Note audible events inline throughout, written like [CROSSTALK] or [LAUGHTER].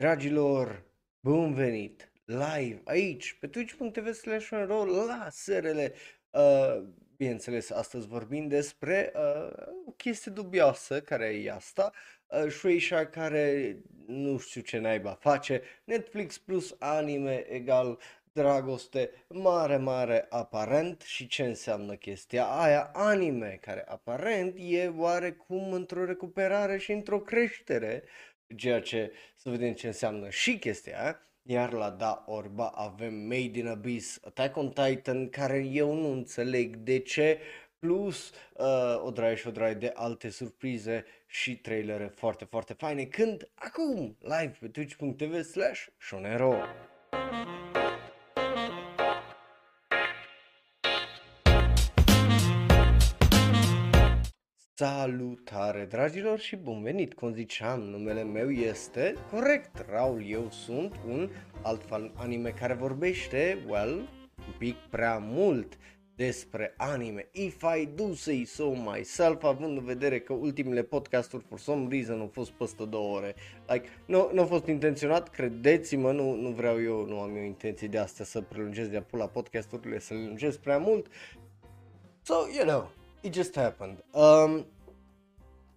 Dragilor, bun venit live aici pe twitch.tv slash la SRL. Uh, bineînțeles, astăzi vorbim despre uh, o chestie dubioasă care e asta. Uh, Shueisha care nu știu ce naiba face. Netflix plus anime egal dragoste mare, mare aparent și ce înseamnă chestia aia, anime, care aparent e oarecum într-o recuperare și într-o creștere ceea ce să vedem ce înseamnă și chestia aia. Iar la Da Orba avem Made in Abyss, Attack on Titan, care eu nu înțeleg de ce, plus uh, o draie și o draie de alte surprize și trailere foarte, foarte faine, când acum live pe twitch.tv slash shonero. Salutare dragilor și bun venit, cum ziceam, numele meu este corect, Raul, eu sunt un alt fan anime care vorbește, well, un pic prea mult despre anime, if I do say so myself, având în vedere că ultimele podcasturi for some reason au fost peste două ore, like, nu, nu a fost intenționat, credeți-mă, nu, nu vreau eu, nu am eu intenții de astea să prelungesc de-a pula podcasturile, să le lungesc prea mult, so, you know, it just happened. Um,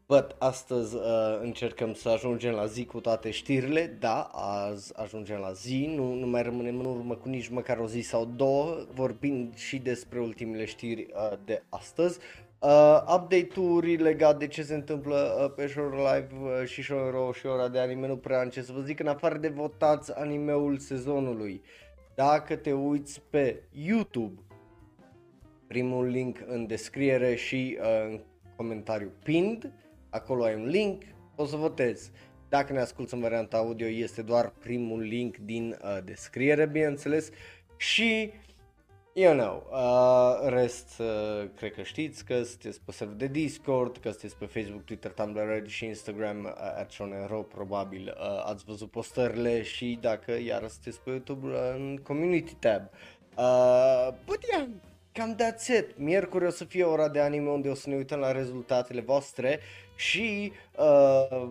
but astăzi uh, încercăm să ajungem la zi cu toate știrile, da, azi ajungem la zi, nu, nu mai rămânem în urmă cu nici măcar o zi sau două, vorbind și despre ultimele știri uh, de astăzi. Uh, update-uri legate de ce se întâmplă uh, pe Show Live uh, și Show și ora de anime nu prea am ce să vă zic în afară de votați animeul sezonului. Dacă te uiți pe YouTube primul link în descriere și uh, în comentariu pinned, acolo ai un link, o să votezi. Dacă ne asculti în varianta audio, este doar primul link din uh, descriere, bineînțeles, și You know, uh, rest, uh, cred că știți că sunteți pe server de Discord, că sunteți pe Facebook, Twitter, Tumblr, Reddit și Instagram, uh, at Shonero, probabil uh, ați văzut postările și dacă iar sunteți pe YouTube uh, în Community tab. Uh, but yeah, cam that's it. Miercuri o să fie ora de anime unde o să ne uităm la rezultatele voastre și uh,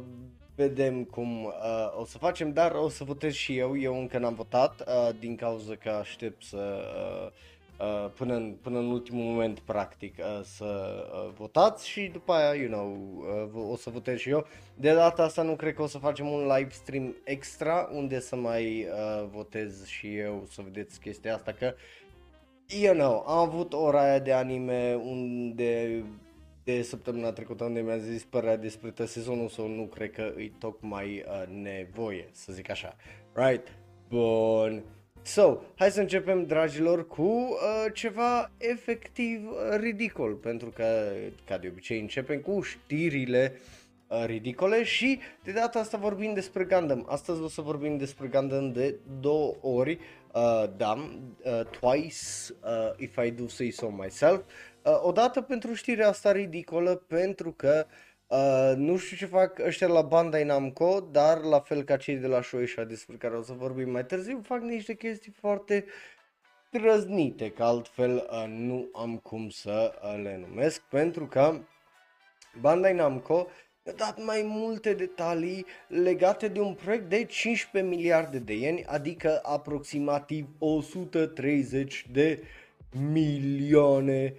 vedem cum uh, o să facem, dar o să votez și eu. Eu încă n-am votat uh, din cauza că aștept să uh, uh, până, în, până în ultimul moment practic uh, să uh, votați și după aia, you know, uh, o să votez și eu. De data asta nu cred că o să facem un live stream extra unde să mai uh, votez și eu să vedeți chestia asta că you know, am avut ora aia de anime unde de săptămâna trecută unde mi-a zis părerea despre tot sezonul sau nu cred că îi tocmai uh, nevoie, să zic așa. Right? Bun. So, hai să începem, dragilor, cu uh, ceva efectiv uh, ridicol, pentru că, ca de obicei, începem cu știrile uh, ridicole și de data asta vorbim despre Gundam. Astăzi o să vorbim despre Gundam de două ori, uh, da, uh, twice, uh, if I do say so myself. Uh, odată pentru știrea asta ridicolă, pentru că uh, nu știu ce fac ăștia la Bandai Namco, dar la fel ca cei de la Shueisha despre care o să vorbim mai târziu, fac niște chestii foarte trăznite, că altfel uh, nu am cum să uh, le numesc, pentru că Bandai Namco mi-a dat mai multe detalii legate de un proiect de 15 miliarde de ieni, adică aproximativ 130 de milioane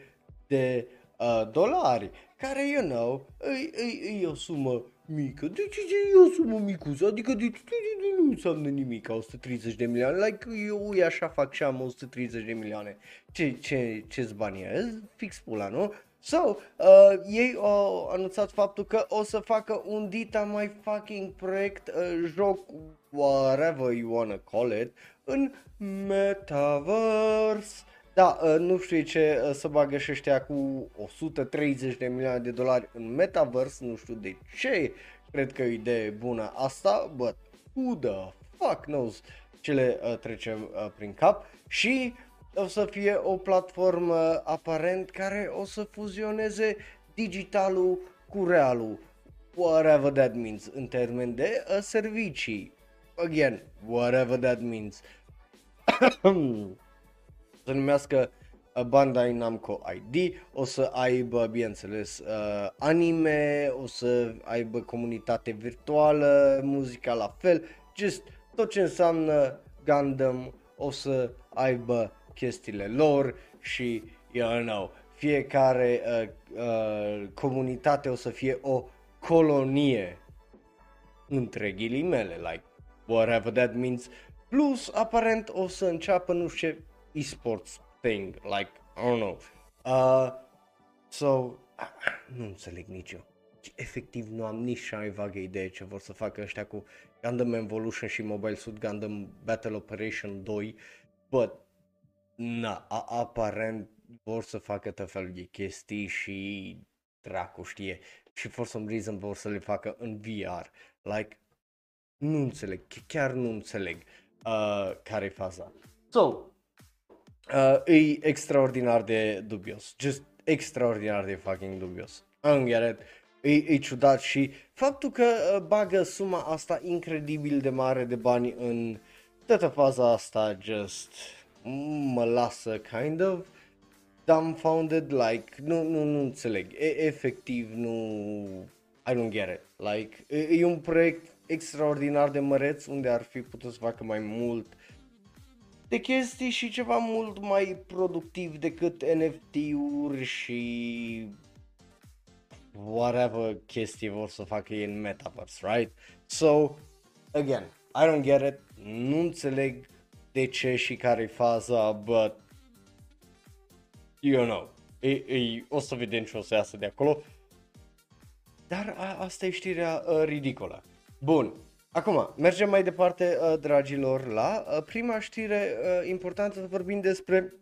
de uh, dolari, care, you know, e, e, e o sumă mică. De ce e o sumă micuță? Adică de, de, de, nu înseamnă nimic 130 de milioane. Like, eu așa fac și am 130 de milioane. Ce, ce, ce-ți bani e? Fix pula, nu? So, uh, ei au anunțat faptul că o să facă un dita mai fucking proiect, uh, joc, whatever you wanna call it, în Metaverse. Da, uh, nu știu ce uh, să bagă și ăștia cu 130 de milioane de dolari în Metaverse, nu știu de ce, cred că e o idee bună asta, but who the fuck knows ce le uh, trece uh, prin cap și o să fie o platformă aparent care o să fuzioneze digitalul cu realul, whatever that means, în termen de uh, servicii. Again, whatever that means. [COUGHS] se numească uh, Bandai Namco ID, o să aibă, bineînțeles, uh, anime, o să aibă comunitate virtuală, muzica la fel, just tot ce înseamnă Gundam o să aibă chestiile lor și, you know, fiecare uh, uh, comunitate o să fie o colonie între ghilimele, like whatever that means. Plus, aparent o să înceapă, nu știu ce, esports thing, like, I don't know. Uh, so, uh, [CLEARS THROAT] nu înțeleg nici eu. Efectiv nu am nici cea mai vagă idee ce vor să facă ăștia cu Gundam Evolution și Mobile Suit Gundam Battle Operation 2, but, na, a- aparent vor să facă tot felul de chestii și dracu știe și for some reason vor să le facă în VR. Like, nu înțeleg, chiar nu înțeleg uh, care e faza. So, uh, e extraordinar de dubios, just extraordinar de fucking dubios. Am get it. E, e ciudat și faptul că uh, bagă suma asta incredibil de mare de bani în toată faza asta just mă lasă kind of dumbfounded, like, nu, nu, nu înțeleg, e, efectiv nu, I don't get it, like, e, e un proiect extraordinar de măreț unde ar fi putut să facă mai mult de chestii și ceva mult mai productiv decât NFT-uri și whatever chestii vor să facă ei în Metaverse, right? So, again, I don't get it, nu înțeleg de ce și care e faza, but you know, e, e, o să vedem ce o să iasă de acolo. Dar a, asta e știrea uh, ridicolă. Bun, acum mergem mai departe, uh, dragilor, la uh, prima știre uh, importantă, vorbim despre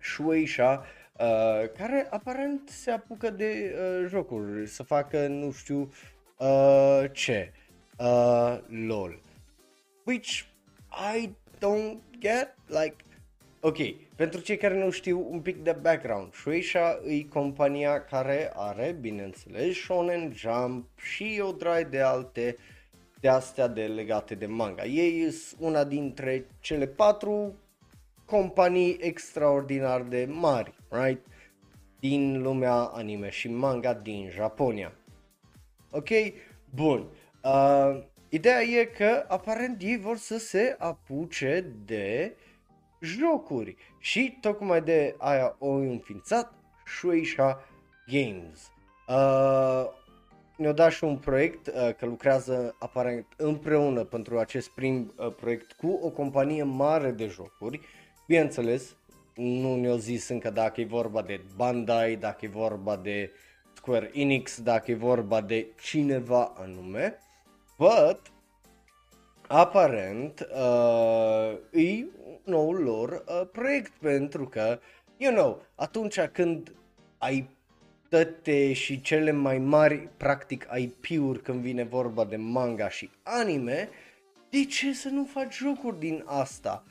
Shueisha, uh, care aparent se apucă de uh, jocuri, să facă nu știu uh, ce, uh, lol. Which I don't get, like, ok, pentru cei care nu știu un pic de background, Shueisha e compania care are, bineînțeles, Shonen Jump și o draie de alte de astea de legate de manga. Ei sunt una dintre cele patru companii extraordinar de mari, right? Din lumea anime și manga din Japonia. Ok? Bun. Uh, ideea e că aparent ei vor să se apuce de jocuri și tocmai de aia au înființat Shueisha Games. Uh, ne-a dat și un proiect uh, că lucrează aparent împreună pentru acest prim uh, proiect cu o companie mare de jocuri. Bineînțeles, nu ne-au zis încă dacă e vorba de Bandai, dacă e vorba de Square Enix, dacă e vorba de cineva anume, but aparent uh, e noul lor uh, proiect pentru că, you know, atunci când ai toate și cele mai mari, practic, IP-uri când vine vorba de manga și anime, de ce să nu faci jocuri din asta?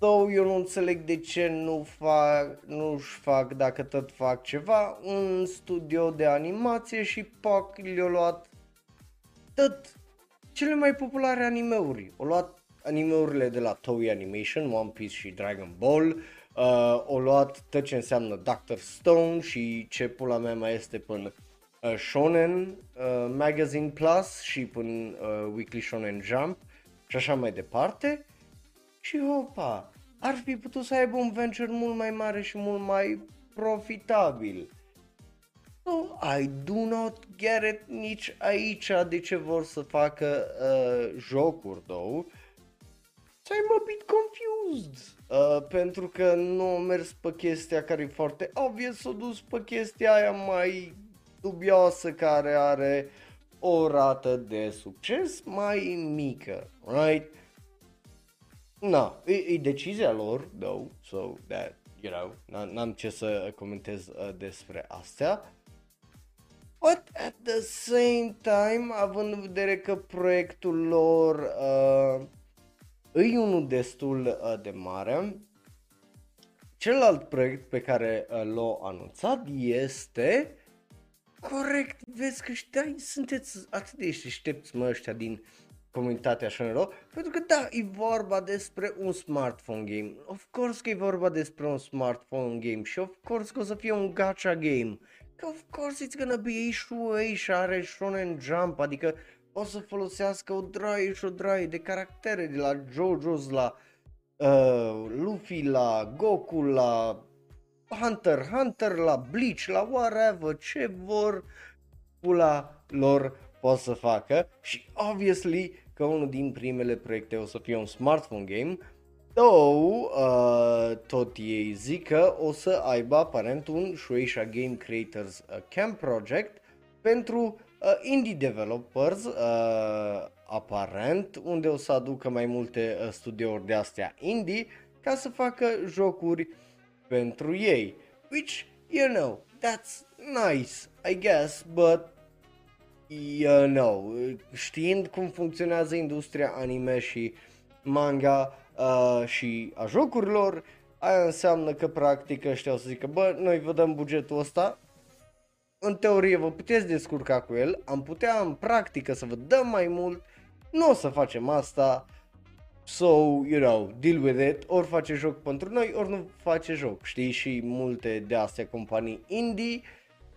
So, eu nu înțeleg de ce nu fac, nu-și fac, dacă tot fac ceva, un studio de animație și pac, le-au luat tot cele mai populare animeuri. Au luat animeurile de la Toei Animation, One Piece și Dragon Ball, uh, au luat tot ce înseamnă Doctor Stone și ce pula mea mai este până uh, Shonen uh, Magazine Plus și până uh, Weekly Shonen Jump și așa mai departe. Și opa, ar fi putut să aibă un venture mult mai mare și mult mai profitabil. So, I do not get it nici aici de ce vor să facă uh, jocuri, though. So I'm a bit confused. Uh, pentru că nu au mers pe chestia care e foarte obvious, s-au dus pe chestia aia mai dubioasă care are o rată de succes mai mică, right? Na, e, e decizia lor, though, so that, you know, n-am ce să comentez uh, despre astea. But at the same time, având în vedere că proiectul lor uh, e unul destul uh, de mare, celălalt proiect pe care uh, l-au anunțat este corect, vezi că știi, sunteți atât de deștepți mă ăștia din comunitatea Shonero, pentru că da, e vorba despre un smartphone game. Of course că e vorba despre un smartphone game și of course că o să fie un gacha game. Că of course it's gonna be a issue și are Shonen Jump, adică o să folosească o draie și o draie de caractere de la JoJo's la uh, Luffy, la Goku, la Hunter, Hunter, la Bleach, la whatever, ce vor pula lor pot să facă. Și obviously că unul din primele proiecte o să fie un smartphone game Though, uh, tot ei zic că o să aibă aparent un Shueisha Game Creators uh, Camp Project pentru uh, indie developers, uh, aparent, unde o să aducă mai multe uh, studiouri de astea indie ca să facă jocuri pentru ei. Which, you know, that's nice, I guess, but you know, știind cum funcționează industria anime și manga uh, și a jocurilor, aia înseamnă că practic ăștia o să zică, bă, noi vă dăm bugetul ăsta, în teorie vă puteți descurca cu el, am putea în practică să vă dăm mai mult, nu o să facem asta, so, you know, deal with it, ori face joc pentru noi, ori nu face joc, știi, și multe de astea companii indie,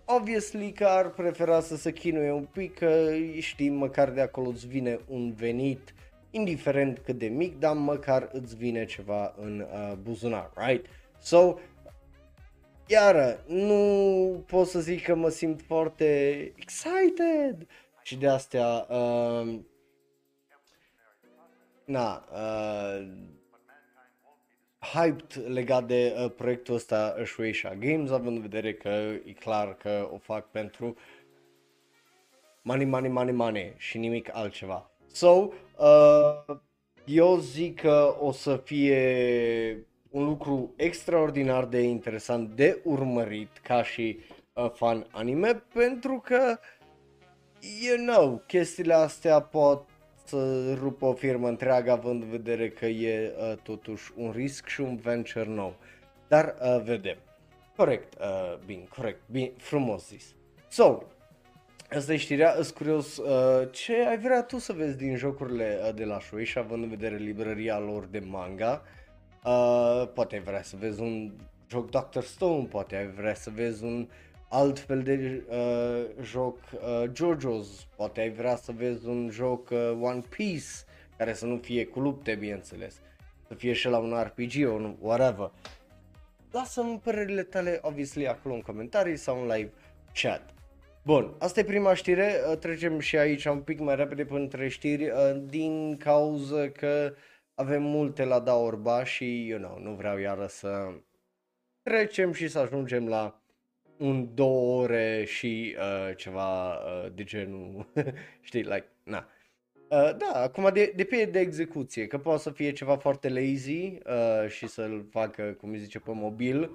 obviously că ar prefera să se chinuie un pic, că știi, măcar de acolo îți vine un venit, indiferent cât de mic, dar măcar îți vine ceva în uh, buzunar, right? So, iară, nu pot să zic că mă simt foarte excited și de astea, uh, na, uh, hyped legat de uh, proiectul ăsta Shueisha Games, având în vedere că e clar că o fac pentru money, money, money, money și nimic altceva. So, uh, eu zic că o să fie un lucru extraordinar de interesant de urmărit ca și uh, fan anime pentru că, you know, chestiile astea pot să rupă o firmă întreagă având în vedere că e uh, totuși un risc și un venture nou. Dar uh, vedem. Corect, uh, bine, corect, bine, frumos zis. So, asta e știrea, îs curios uh, ce ai vrea tu să vezi din jocurile uh, de la Shueisha având în vedere librăria lor de manga. Uh, poate ai vrea să vezi un joc Doctor Stone, poate ai vrea să vezi un uh, alt fel de uh, joc uh, JoJo's, poate ai vrea să vezi un joc uh, One Piece care să nu fie cu lupte, bineînțeles, să fie și la un RPG, un whatever. Lasă-mi părerile tale, obviously, acolo în comentarii sau în live chat. Bun, asta e prima știre, uh, trecem și aici un pic mai repede până între știri, uh, din cauza că avem multe la da orba și, you know, nu vreau iară să trecem și să ajungem la un două ore și uh, ceva uh, de genul, [LAUGHS] știi, like, na. Uh, da, acum de, depinde de execuție, că poate să fie ceva foarte lazy uh, și să-l facă, cum îi zice, pe mobil,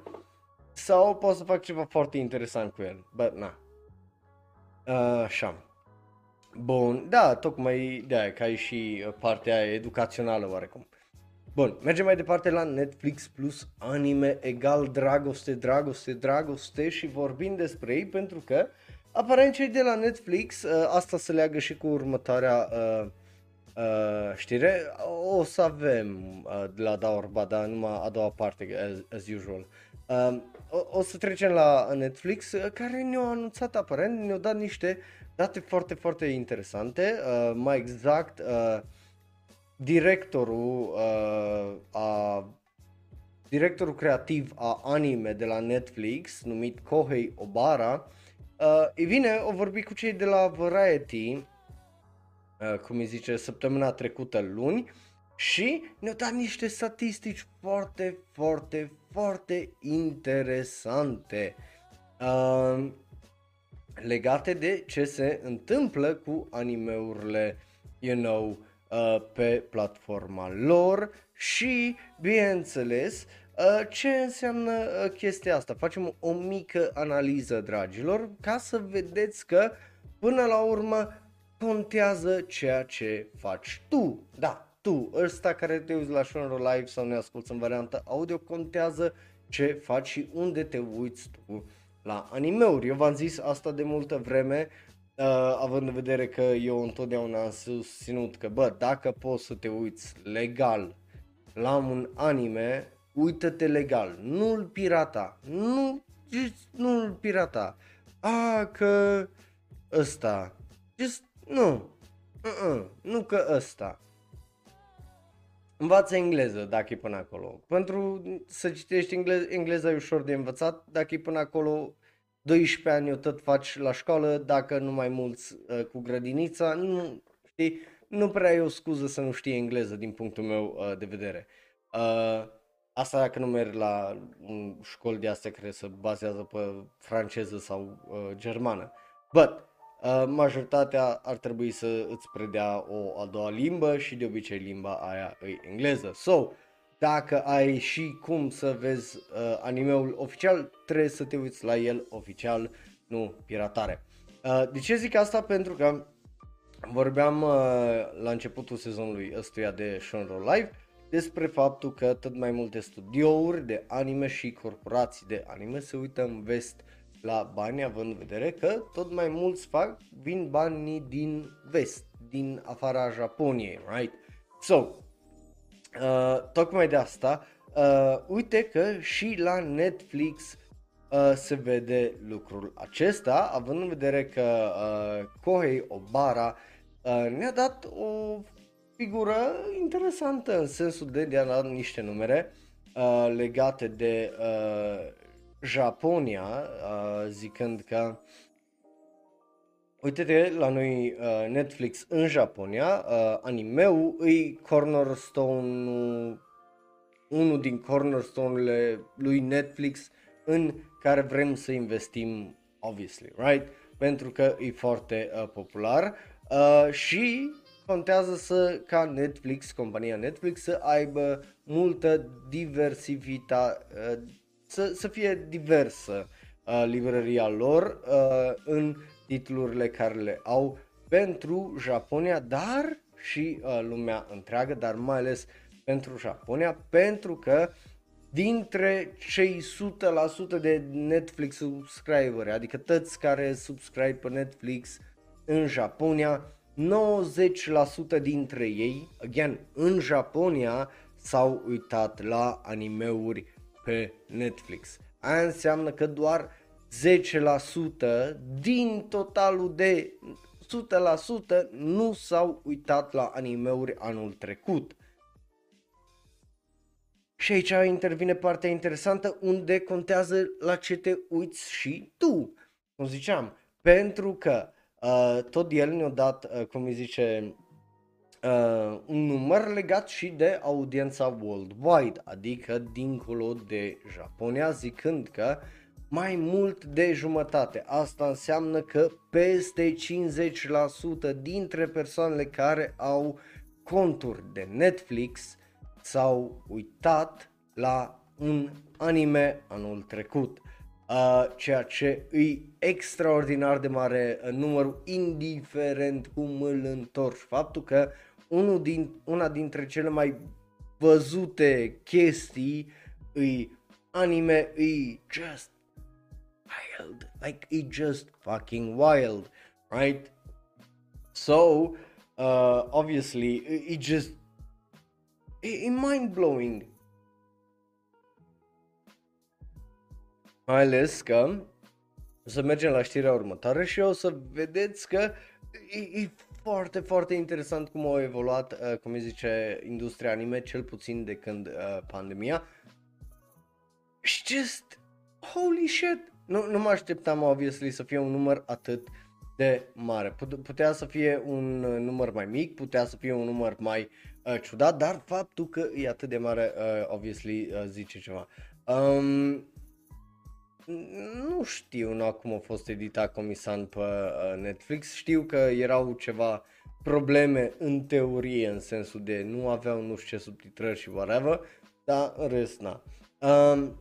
sau poate să fac ceva foarte interesant cu el, but na. Uh, așa. Bun, da, tocmai de aia, că ai și partea educațională oarecum. Bun, mergem mai departe la Netflix plus anime egal dragoste, dragoste, dragoste și vorbim despre ei pentru că aparent cei de la Netflix, uh, asta se leagă și cu următoarea uh, uh, știre, o să avem uh, de la Daorba, dar numai a doua parte as, as usual. Uh, o, o să trecem la Netflix uh, care ne-au anunțat aparent, ne-au dat niște date foarte, foarte interesante, uh, mai exact uh, directorul uh, a directorul creativ a anime de la Netflix, numit Kohei Obara, uh, e bine, o vorbi cu cei de la Variety, uh, cum îi zice, săptămâna trecută luni, și ne-au dat niște statistici foarte, foarte, foarte interesante uh, legate de ce se întâmplă cu animeurile, you know, uh, pe platforma lor și, bineînțeles, uh, ce înseamnă uh, chestia asta. Facem o mică analiză, dragilor, ca să vedeți că, până la urmă, contează ceea ce faci tu. Da, tu, ăsta care te uiți la Shonro Live sau ne asculti în variantă audio, contează ce faci și unde te uiți tu la animeuri. Eu v-am zis asta de multă vreme, uh, având în vedere că eu întotdeauna am susținut că, bă, dacă poți să te uiți legal la un anime, uită-te legal, nu-l pirata, nu, nu-l pirata. A, că ăsta, just, nu, Uh-uh, nu că ăsta. Învață engleză dacă e până acolo. Pentru să citești engleză, engleza e ușor de învățat, dacă e până acolo 12 ani o tot faci la școală, dacă nu mai mulți uh, cu grădinița, nu, știi, nu prea e o scuză să nu știi engleză din punctul meu uh, de vedere. Uh, asta dacă nu mergi la un școli de astea care se bazează pe franceză sau uh, germană. But, uh, majoritatea ar trebui să îți predea o a doua limbă și de obicei limba aia e engleză. So, dacă ai și cum să vezi uh, animeul oficial, trebuie să te uiți la el oficial, nu piratare. Uh, de ce zic asta? Pentru că vorbeam uh, la începutul sezonului ăstuia de Shonro Live despre faptul că tot mai multe studiouri de anime și corporații de anime se uită în vest la bani, având în vedere că tot mai mulți fac, vin banii din vest, din afara Japoniei, right? So, uh, tocmai de asta, uh, uite că și la Netflix uh, se vede lucrul acesta, având în vedere că uh, Kohei Obara uh, ne-a dat o figură interesantă în sensul de, de a da niște numere uh, legate de uh, Japonia, uh, zicând că Uite-te la noi uh, Netflix în Japonia, uh, animeul îi cornerstone unul din cornerstone-urile lui Netflix în care vrem să investim, obviously, right? Pentru că e foarte uh, popular uh, și contează să ca Netflix, compania Netflix, să aibă multă diversitate, uh, să, să fie diversă uh, librăria lor uh, în titlurile care le au pentru Japonia, dar și uh, lumea întreagă, dar mai ales pentru Japonia, pentru că dintre cei 100% de Netflix subscriberi, adică toți care subscribe pe Netflix în Japonia, 90% dintre ei, again, în Japonia, s-au uitat la animeuri pe Netflix. Aia înseamnă că doar 10% din totalul de 100% nu s-au uitat la animeuri anul trecut. Și aici intervine partea interesantă unde contează la ce te uiți și tu. Cum ziceam, pentru că uh, tot el ne-a dat, uh, cum îi zice, uh, un număr legat și de audiența worldwide, adică dincolo de Japonia, zicând că mai mult de jumătate. Asta înseamnă că peste 50% dintre persoanele care au conturi de Netflix s-au uitat la un anime anul trecut. Uh, ceea ce e extraordinar de mare uh, număr, indiferent cum îl întorci. Faptul că unul din, una dintre cele mai văzute chestii e anime, e just wild. Like it just fucking wild, right? So, uh, obviously, it, it just e, e mind blowing. Mai ales că o să mergem la știrea următoare și o să vedeți că e, e foarte, foarte interesant cum au evoluat, uh, cum îi zice, industria anime, cel puțin de când uh, pandemia. Și just, holy shit, nu, nu mă așteptam, obviously, să fie un număr atât de mare. Putea să fie un uh, număr mai mic, putea să fie un număr mai uh, ciudat, dar faptul că e atât de mare, uh, obviously, uh, zice ceva. Um, nu știu nu, cum a fost editat Comisan pe uh, Netflix, știu că erau ceva probleme în teorie, în sensul de nu aveau nu știu ce subtitrări și whatever, dar în rest, na. Um,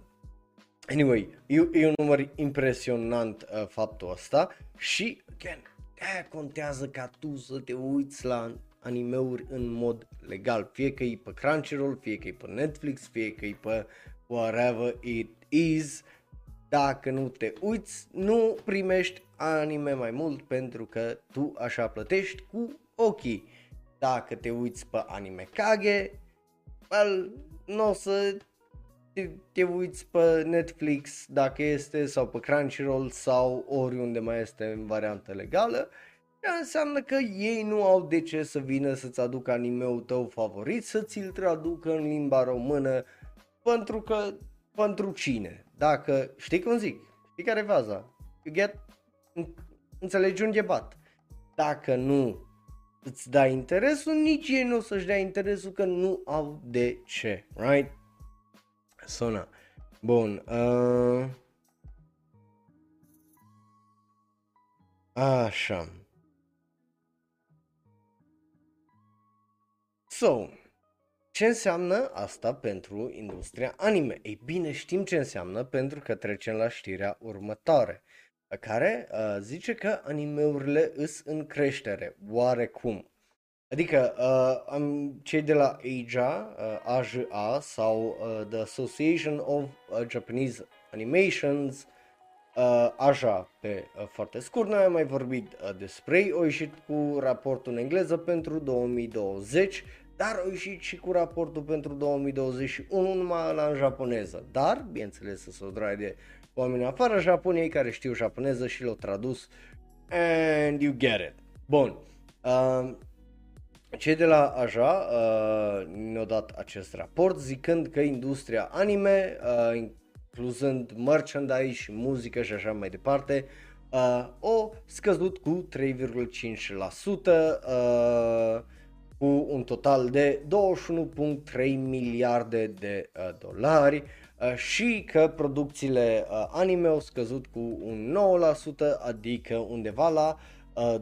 anyway, e, e un număr impresionant uh, faptul ăsta și, again, aia contează ca tu să te uiți la animeuri în mod legal, fie că e pe Crunchyroll, fie că e pe Netflix, fie că e pe whatever it is, dacă nu te uiți, nu primești anime mai mult pentru că tu așa plătești cu ochii. Dacă te uiți pe anime Kage, well, nu o să te, te uiți pe Netflix dacă este sau pe Crunchyroll sau oriunde mai este în variantă legală ea înseamnă că ei nu au de ce să vină să-ți aducă animeul tău favorit, să ți-l traducă în limba română, pentru că, pentru cine? Dacă, știi cum zic, știi care e faza? You get, înțelegi unde bat. Dacă nu îți dai interesul, nici ei nu o să-și dea interesul că nu au de ce, right? Sună. Bun. Uh... Așa. So, ce înseamnă asta pentru industria anime? Ei bine, știm ce înseamnă pentru că trecem la știrea următoare, care uh, zice că animeurile îs în creștere, oarecum. Adică uh, am, cei de la AJA, uh, AJA sau uh, The Association of uh, Japanese Animations, uh, AJA pe uh, foarte scurt, noi am mai vorbit uh, despre ei, au ieșit cu raportul în engleză pentru 2020 dar au ieșit și cu raportul pentru 2021 numai la în japoneză. Dar, bineînțeles, să se o de oameni afară Japoniei care știu japoneză și l-au tradus and you get it. Bun. Uh, cei de la Aja uh, ne-au dat acest raport zicând că industria anime, uh, incluzând merchandise și muzică și așa mai departe, uh, o scăzut cu 3,5%. Uh, cu un total de 21.3 miliarde de uh, dolari uh, și că producțiile uh, anime au scăzut cu un 9%, adică undeva la uh,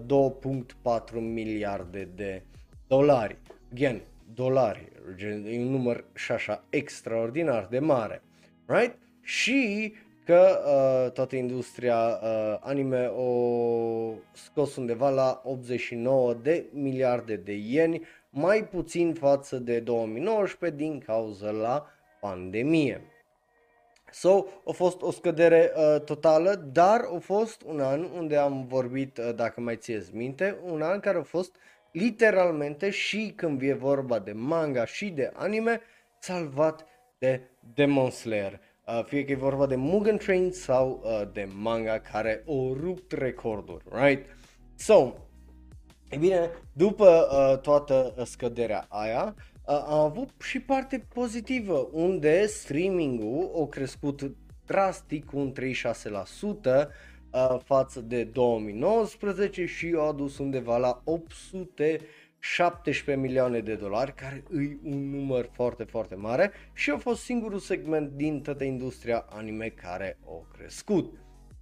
2.4 miliarde de dolari. Again, dolari, e un număr și așa extraordinar de mare, right? Și că uh, toată industria uh, anime o scos undeva la 89 de miliarde de ieni, mai puțin față de 2019 din cauza la pandemie. So, a fost o scădere uh, totală, dar a fost un an unde am vorbit, uh, dacă mai țineți minte, un an care a fost literalmente și când e vorba de manga și de anime, salvat de Demon Slayer uh, fie că e vorba de Mugen Train sau uh, de manga care o rupt recorduri, right? So, e bine, după uh, toată scăderea aia, uh, am avut și parte pozitivă, unde streaming-ul a crescut drastic cu un 36% uh, față de 2019 și a adus undeva la 800 17 milioane de dolari, care e un număr foarte, foarte mare și a fost singurul segment din toată industria anime care a crescut.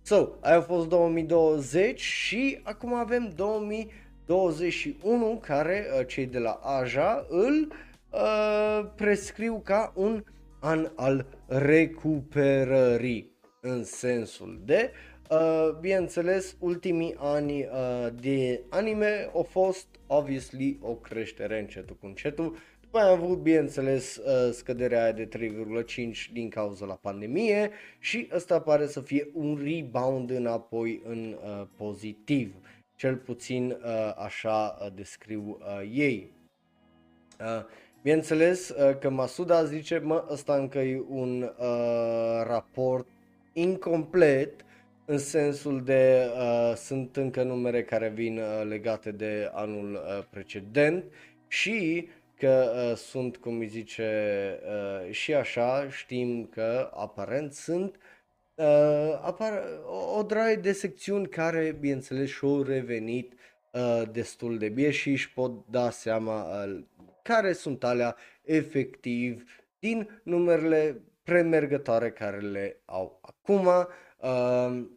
So, aia a fost 2020 și acum avem 2021 care uh, cei de la Aja îl uh, prescriu ca un an al recuperării în sensul de Uh, bineînțeles, ultimii ani uh, de anime au fost, obviously, o creștere încetul cu încetul. După aia am avut, bineînțeles, uh, scăderea aia de 3,5 din cauza la pandemie și ăsta pare să fie un rebound înapoi în uh, pozitiv. Cel puțin uh, așa uh, descriu uh, ei. Uh, bineînțeles uh, că Masuda zice, mă, ăsta încă e un uh, raport incomplet în sensul de uh, sunt încă numere care vin uh, legate de anul uh, precedent și că uh, sunt, cum îi zice, uh, și așa știm că aparent sunt uh, apar o, o draie de secțiuni care, bineînțeles, și-au revenit uh, destul de bine și își pot da seama uh, care sunt alea efectiv din numerele premergătoare care le au acum. Uh,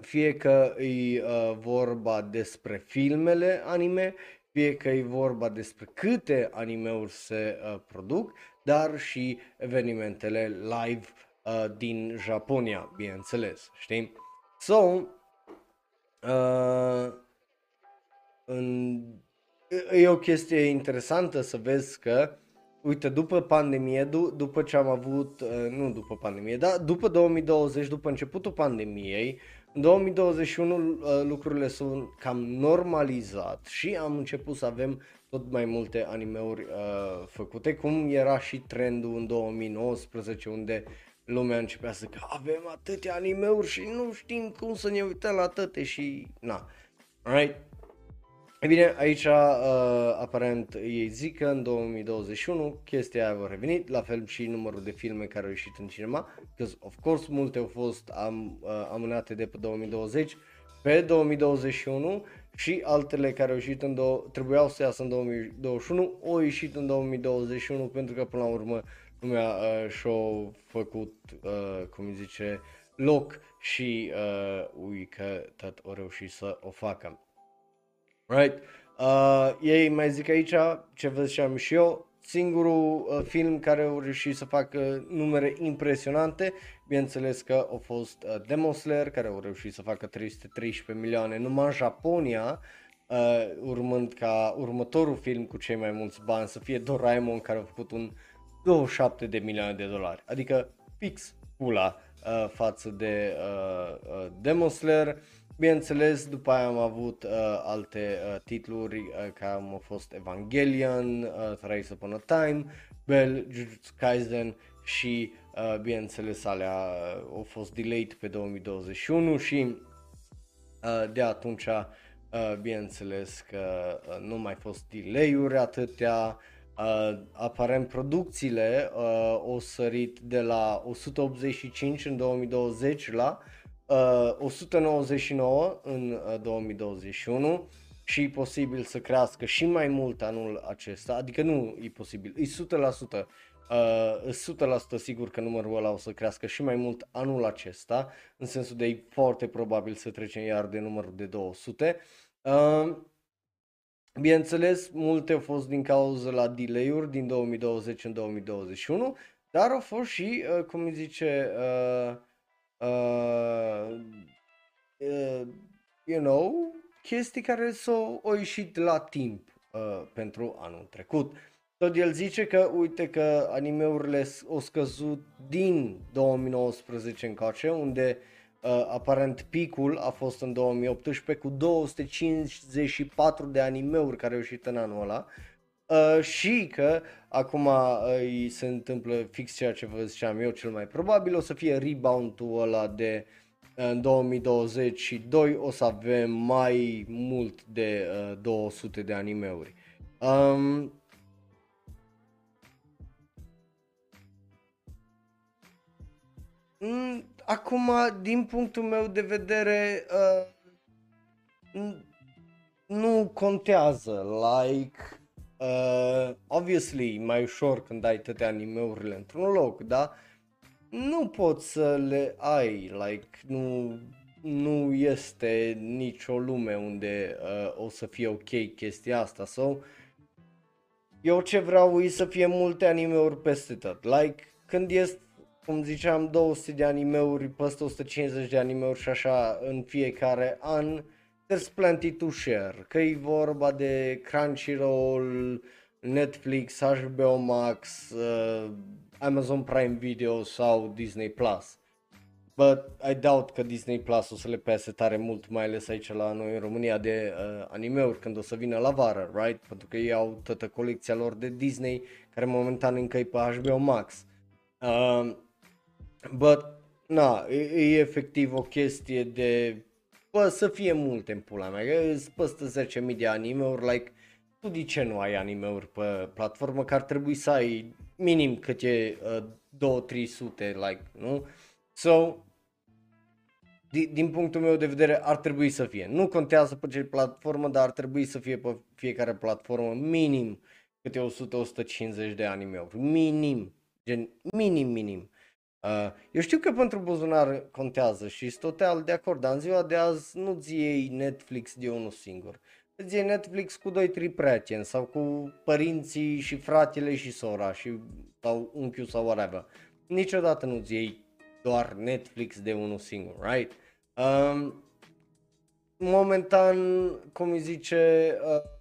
fie că e uh, vorba despre filmele anime, fie că e vorba despre câte animeuri se uh, produc, dar și evenimentele live uh, din Japonia, bineînțeles, știi? So, uh, în, e o chestie interesantă să vezi că, uite, după pandemie, d- după ce am avut, uh, nu după pandemie, dar după 2020, după începutul pandemiei, în 2021 uh, lucrurile sunt cam normalizat și am început să avem tot mai multe animeuri uh, făcute, cum era și trendul în 2019 unde lumea începea să că avem atâtea animeuri și nu știm cum să ne uităm la toate și na. Right? E bine, aici uh, aparent ei zic că în 2021 chestia aia a revenit, la fel și numărul de filme care au ieșit în cinema, because of course multe au fost am, uh, amânate de pe 2020 pe 2021 și altele care au ieșit în do- trebuiau să iasă în 2021 au ieșit în 2021 pentru că până la urmă lumea uh, și-a făcut, uh, cum zice, loc și uh, ui că tot o reușit să o facă. Right? Uh, ei mai zic aici, ce vă ziceam și eu, singurul uh, film care au reușit să facă numere impresionante, bineînțeles că a fost uh, Demon Slayer, care au reușit să facă 313 milioane numai în Japonia, uh, urmând ca următorul film cu cei mai mulți bani să fie Doraemon, care a făcut un 27 de milioane de dolari, adică fix pula uh, față de uh, uh, Demon Slayer. Bineînțeles, după aia am avut uh, alte uh, titluri uh, ca au fost Evangelion, uh, Thrice Upon a Time, Bell, Jujutsu Kaisen și uh, bineînțeles alea uh, au fost delayed pe 2021 și uh, de atunci uh, bineînțeles că uh, nu mai fost delay-uri atâtea, Uh, aparent producțiile uh, au sărit de la 185 în 2020 la uh, 199 în uh, 2021 și e posibil să crească și mai mult anul acesta, adică nu e posibil, e 100%, uh, 100% sigur că numărul ăla o să crească și mai mult anul acesta, în sensul de e foarte probabil să trecem iar de numărul de 200. Uh, Bineînțeles, multe au fost din cauza la delay-uri din 2020 în 2021, dar au fost și, uh, cum îi zice, uh, uh, uh, you know, chestii care s-au au ieșit la timp uh, pentru anul trecut. Tot el zice că, uite că animeurile au scăzut din 2019 încoace, unde uh, aparent picul a fost în 2018 cu 254 de animeuri care au ieșit în anul ăla. Uh, și că acum uh, se întâmplă fix ceea ce vă ziceam eu cel mai probabil, o să fie rebound-ul ăla de uh, în 2022 o să avem mai mult de uh, 200 de animeuri. Um, mm, acum, din punctul meu de vedere, uh, nu contează, like, uh, obviously, mai ușor când ai toate animeurile într-un loc, da? Nu poți să le ai, like, nu, nu este nicio lume unde uh, o să fie ok chestia asta, so, eu ce vreau e să fie multe animeuri peste tot, like, când este cum ziceam, 200 de animeuri, peste 150 de animeuri și așa în fiecare an, there's plenty to share. Că e vorba de Crunchyroll, Netflix, HBO Max, uh, Amazon Prime Video sau Disney Plus. But I doubt că Disney Plus o să le pese tare mult, mai ales aici la noi în România, de uh, animeuri când o să vină la vară, right? Pentru că ei au toată colecția lor de Disney, care momentan încă e pe HBO Max. Uh, But, na, e, e efectiv o chestie de, bă, să fie multe în pula mea, că îți păstă 10.000 de anime-uri, like, tu de ce nu ai anime-uri pe platformă, că ar trebui să ai minim câte uh, 2-300, like, nu? So, din, din punctul meu de vedere ar trebui să fie. Nu contează pe ce platformă, dar ar trebui să fie pe fiecare platformă minim câte 100-150 de anime-uri. Minim. Gen, minim, minim. Uh, eu știu că pentru buzunar contează și sunt total de acord, dar în ziua de azi nu-ți iei Netflix de unul singur. Îți iei Netflix cu 2-3 prieteni sau cu părinții și fratele și sora și, sau unchiul sau whatever. Niciodată nu-ți iei doar Netflix de unul singur, right? Um, momentan, cum îi zice,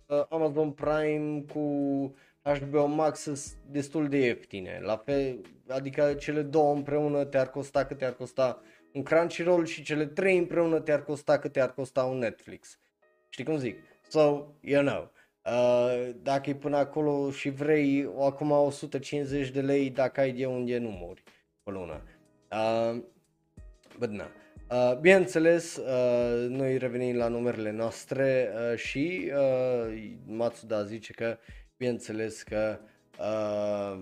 uh, Amazon Prime cu HBO Max sunt destul de ieftine. La fel, adică cele două împreună te-ar costa cât te-ar costa un Crunchyroll și cele trei împreună te-ar costa cât te-ar costa un Netflix. Știi cum zic? So, you know. Uh, dacă e până acolo și vrei o, acum 150 de lei dacă ai de unde nu mori pe lună. Uh, but na. Uh, bineînțeles, uh, noi revenim la numerele noastre uh, și uh, Matsuda zice că, bineînțeles că uh,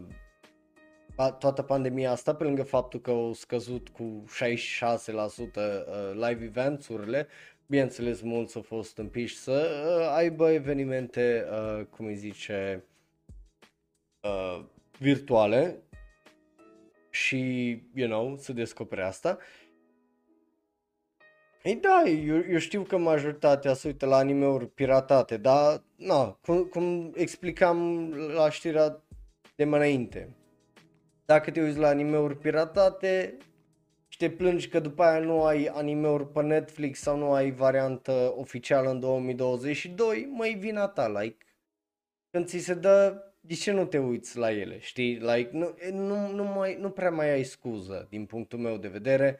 toată pandemia asta, pe lângă faptul că au scăzut cu 66% uh, live events-urile, bineînțeles mulți au fost împiși să uh, aibă evenimente, uh, cum îi zice, uh, virtuale și, you know, să descopere asta. Ei da, eu, eu știu că majoritatea se uită la anime-uri piratate, dar, na, cum, cum explicam la știrea de mai înainte, dacă te uiți la anime-uri piratate și te plângi că după aia nu ai anime-uri pe Netflix sau nu ai variantă oficială în 2022, mai vina ta, like, când ți se dă, de ce nu te uiți la ele, știi, like, nu, nu, nu, mai, nu prea mai ai scuză din punctul meu de vedere,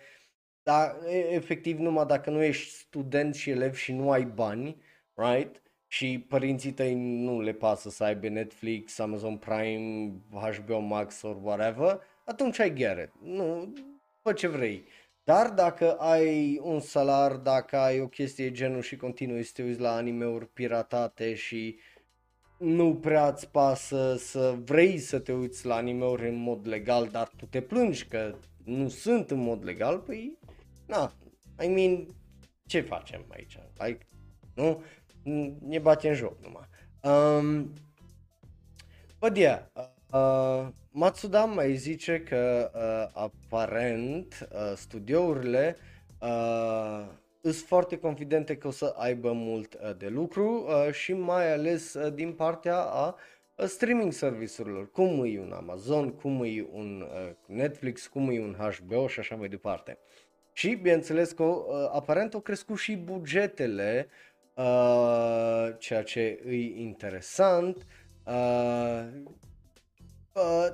dar efectiv numai dacă nu ești student și elev și nu ai bani, right, și părinții tăi nu le pasă să aibă Netflix, Amazon Prime, HBO Max sau whatever, atunci ai get it. Nu, fă ce vrei. Dar dacă ai un salar, dacă ai o chestie genul și continui să te uiți la anime-uri piratate și nu prea îți pasă să vrei să te uiți la anime-uri în mod legal, dar tu te plângi că nu sunt în mod legal, păi, na, I mean, ce facem aici? Like, nu? ne bate în joc numai. Um, but yeah, uh, Matsuda mai zice că uh, aparent uh, studiourile uh, sunt foarte confidente că o să aibă mult uh, de lucru uh, și mai ales uh, din partea a uh, streaming serviciurilor, cum e un Amazon, cum e un uh, Netflix, cum e un HBO și așa mai departe. Și bineînțeles că uh, aparent au crescut și bugetele uh, ceea ce e interesant. Uh, uh,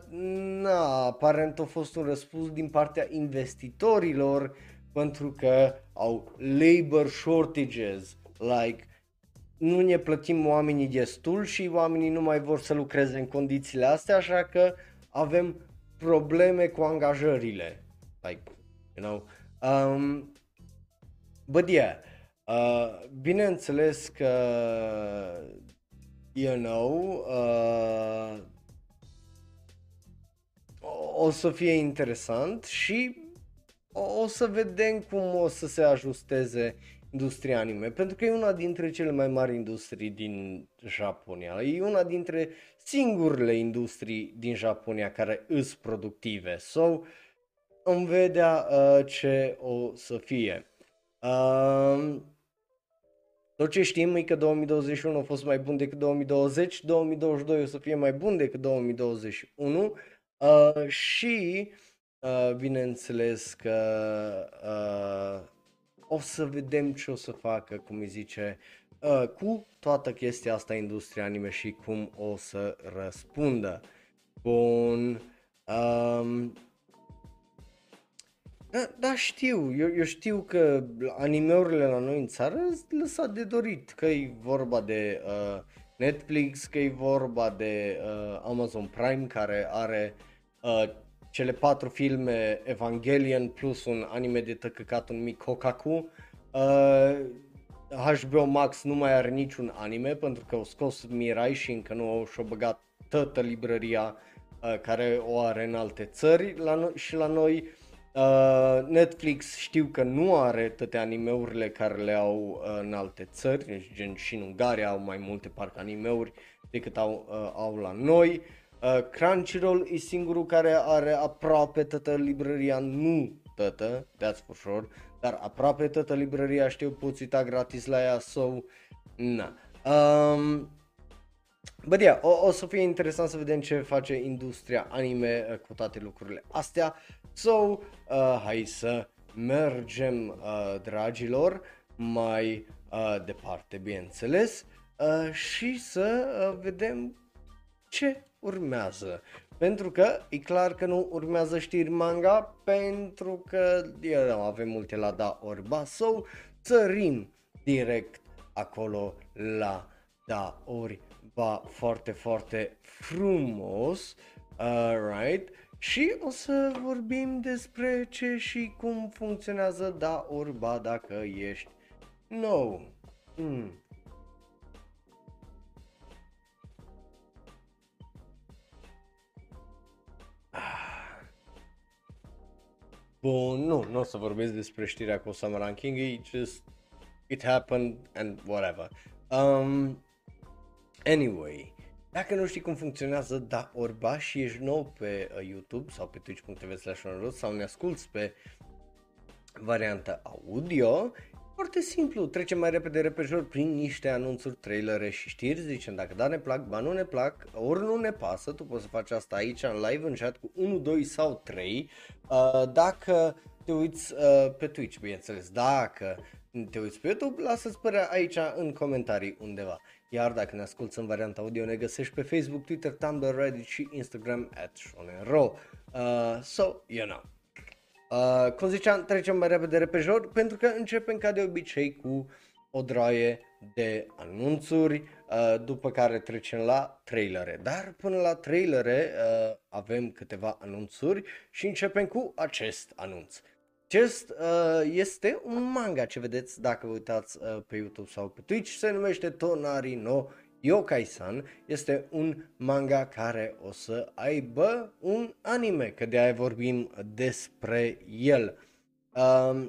na, aparent a fost un răspuns din partea investitorilor pentru că au labor shortages, like nu ne plătim oamenii destul și oamenii nu mai vor să lucreze în condițiile astea, așa că avem probleme cu angajările. Like, you know. Um, but yeah, Uh, bineînțeles că, you know, uh, o să fie interesant și o, o să vedem cum o să se ajusteze industria anime, pentru că e una dintre cele mai mari industrii din Japonia, e una dintre singurele industrii din Japonia care îs productive, so vom vedea uh, ce o să fie. Uh, tot ce știm e că 2021 a fost mai bun decât 2020, 2022 o să fie mai bun decât 2021 uh, și uh, bineînțeles că uh, o să vedem ce o să facă, cum îi zice, uh, cu toată chestia asta industria anime și cum o să răspundă. Bun. Um, da, da știu, eu, eu știu că animeurile la noi în țară sunt lăsat de dorit, că e vorba de uh, Netflix, că e vorba de uh, Amazon Prime care are uh, cele patru filme Evangelion plus un anime de tăcăcat, un mic Hokaku. Uh, HBO Max nu mai are niciun anime pentru că au scos Mirai și încă nu au și-o băgat toată librăria uh, care o are în alte țări la no- și la noi Uh, Netflix știu că nu are toate animeurile care le au uh, în alte țări, deci gen și în Ungaria au mai multe parcă animeuri decât au, uh, au la noi. Uh, Crunchyroll e singurul care are aproape toată librăria, nu toată, that's for sure, dar aproape toată librăria știu poți uita gratis la ea, so, na. Um, Bă, yeah, o, o să fie interesant să vedem ce face industria anime uh, cu toate lucrurile astea. So, uh, hai să mergem, uh, dragilor, mai uh, departe, bineînțeles, uh, și să uh, vedem ce urmează. Pentru că e clar că nu urmează știri manga, pentru că eu, avem multe la da orba, so țărim direct acolo la da ori ba foarte, foarte frumos, uh, right? Și o să vorbim despre ce și cum funcționează da orba dacă ești nou. Mm. Bun, nu, nu o să vorbesc despre știrea cu Osama Ranking, e just, it happened and whatever. Um, anyway, dacă nu știi cum funcționează Da Orba și ești nou pe uh, YouTube sau pe twitch.tv slash sau ne asculti pe varianta audio, foarte simplu, trecem mai repede repejor prin niște anunțuri, trailere și știri, zicem dacă da ne plac, ba nu ne plac, ori nu ne pasă, tu poți să faci asta aici în live, în chat cu 1, 2 sau 3. Uh, dacă te uiți uh, pe Twitch, bineînțeles, dacă te uiți pe YouTube, lasă-ți părerea aici în comentarii undeva. Iar dacă ne asculti în varianta audio, ne găsești pe Facebook, Twitter, Tumblr, Reddit și Instagram at Shonenro. Uh, so, you know. Uh, cum ziceam, trecem mai repede repejor pentru că începem ca de obicei cu o draie de anunțuri, uh, după care trecem la trailere. Dar până la trailere uh, avem câteva anunțuri și începem cu acest anunț. Acest uh, este un manga ce vedeți dacă vă uitați uh, pe YouTube sau pe Twitch, se numește Tonari no Yokai-san. Este un manga care o să aibă un anime, că de aia vorbim despre el. Uh,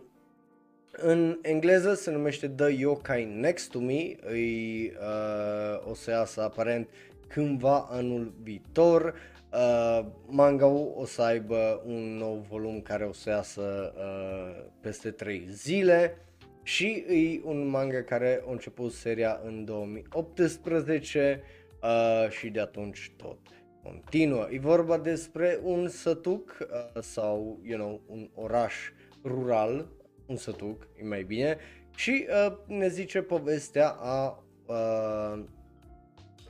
în engleză se numește The Yokai Next to Me, îi, uh, o să iasă aparent cândva anul viitor. Uh, manga o să aibă un nou volum care o să iasă uh, peste 3 zile și e un manga care a început seria în 2018 uh, și de atunci tot continuă. E vorba despre un sătuc uh, sau, you know, un oraș rural, un sătuc, e mai bine, și uh, ne zice povestea a uh,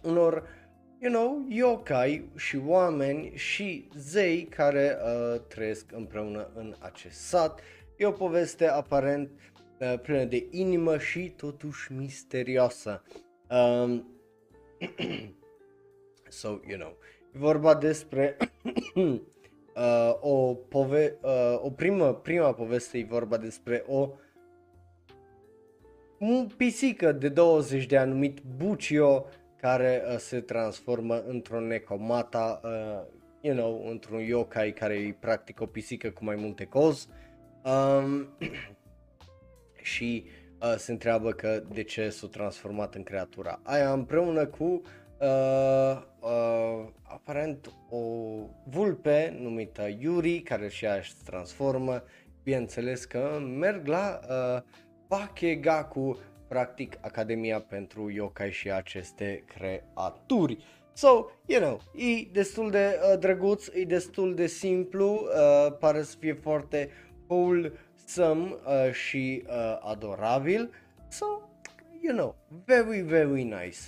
unor you know, yokai și oameni și zei care uh, trăiesc împreună în acest sat. E o poveste aparent uh, plină de inimă și totuși misterioasă. Um, [CLEARS THROAT] so, you know, e vorba despre [CLEARS THROAT] uh, o, pove- uh, o primă, prima poveste e vorba despre o un pisică de 20 de ani numit Bucio care uh, se transformă într-o necomata, uh, you know, într-un yokai care e practic o pisică cu mai multe cozi um, [CLEARS THROAT] și uh, se întreabă că de ce s-a transformat în creatura aia împreună cu uh, uh, aparent o vulpe numită Yuri care și ea se transformă, bineînțeles că merg la uh, Bakegaku practic Academia pentru Yokai și aceste creaturi. So, you know, e destul de uh, drăguț, e destul de simplu, uh, pare să fie foarte wholesome uh, și uh, adorabil. So, you know, very, very nice.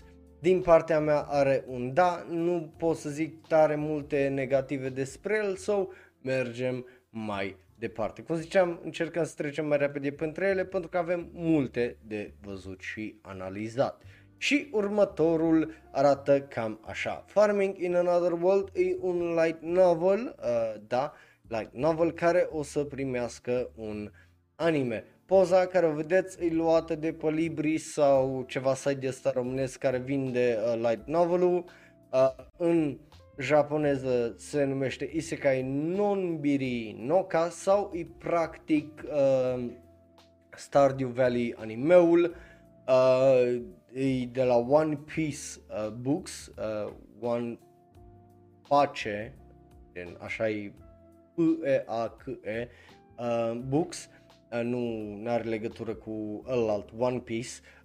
Din partea mea are un da, nu pot să zic tare multe negative despre el, so mergem mai departe. Cum ziceam, încercăm să trecem mai repede pentru ele pentru că avem multe de văzut și analizat. Și următorul arată cam așa. Farming in Another World e un light novel, uh, da, light novel care o să primească un anime. Poza care o vedeți e luată de pe Libri sau ceva site de ăsta românesc care vinde uh, light novel-ul. Uh, în japoneză se numește Isekai Nonbiri Noka sau e practic uh, Stardew Valley animeul uh, e de la One Piece uh, Books, uh, One Pace, așa e P-E-A-K-E, uh, Books, uh, nu are legătură cu ălalt One Piece, Uh,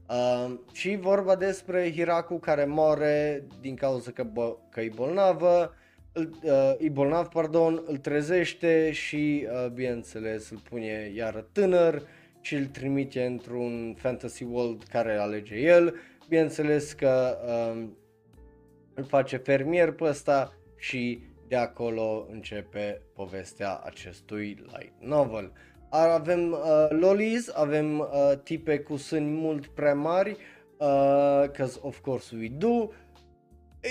și vorba despre Hiraku care moare din cauza că, bă, că e bolnavă, îl, uh, e bolnav, pardon, îl trezește și, uh, bineînțeles, îl pune iară tânăr și îl trimite într-un fantasy world care alege el. Bineînțeles că uh, îl face fermier pe ăsta și de acolo începe povestea acestui light novel avem uh, lolis, avem uh, tipe cu sâni mult prea mari, uh, cause of course we do.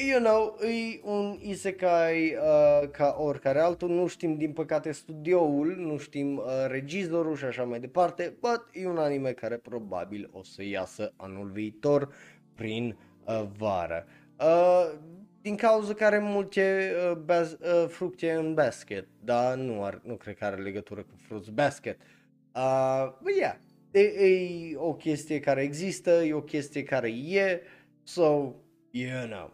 you know, e un isekai uh, ca oricare altul, nu știm din păcate studioul, nu știm uh, regizorul și așa mai departe, but e un anime care probabil o să iasă anul viitor prin uh, vară. Uh, din cauza care multe uh, baz, uh, fructe în basket, dar nu, ar, nu cred că are legătură cu Fruits Basket. Uh, but yeah, e, e o chestie care există, e o chestie care e, so, you know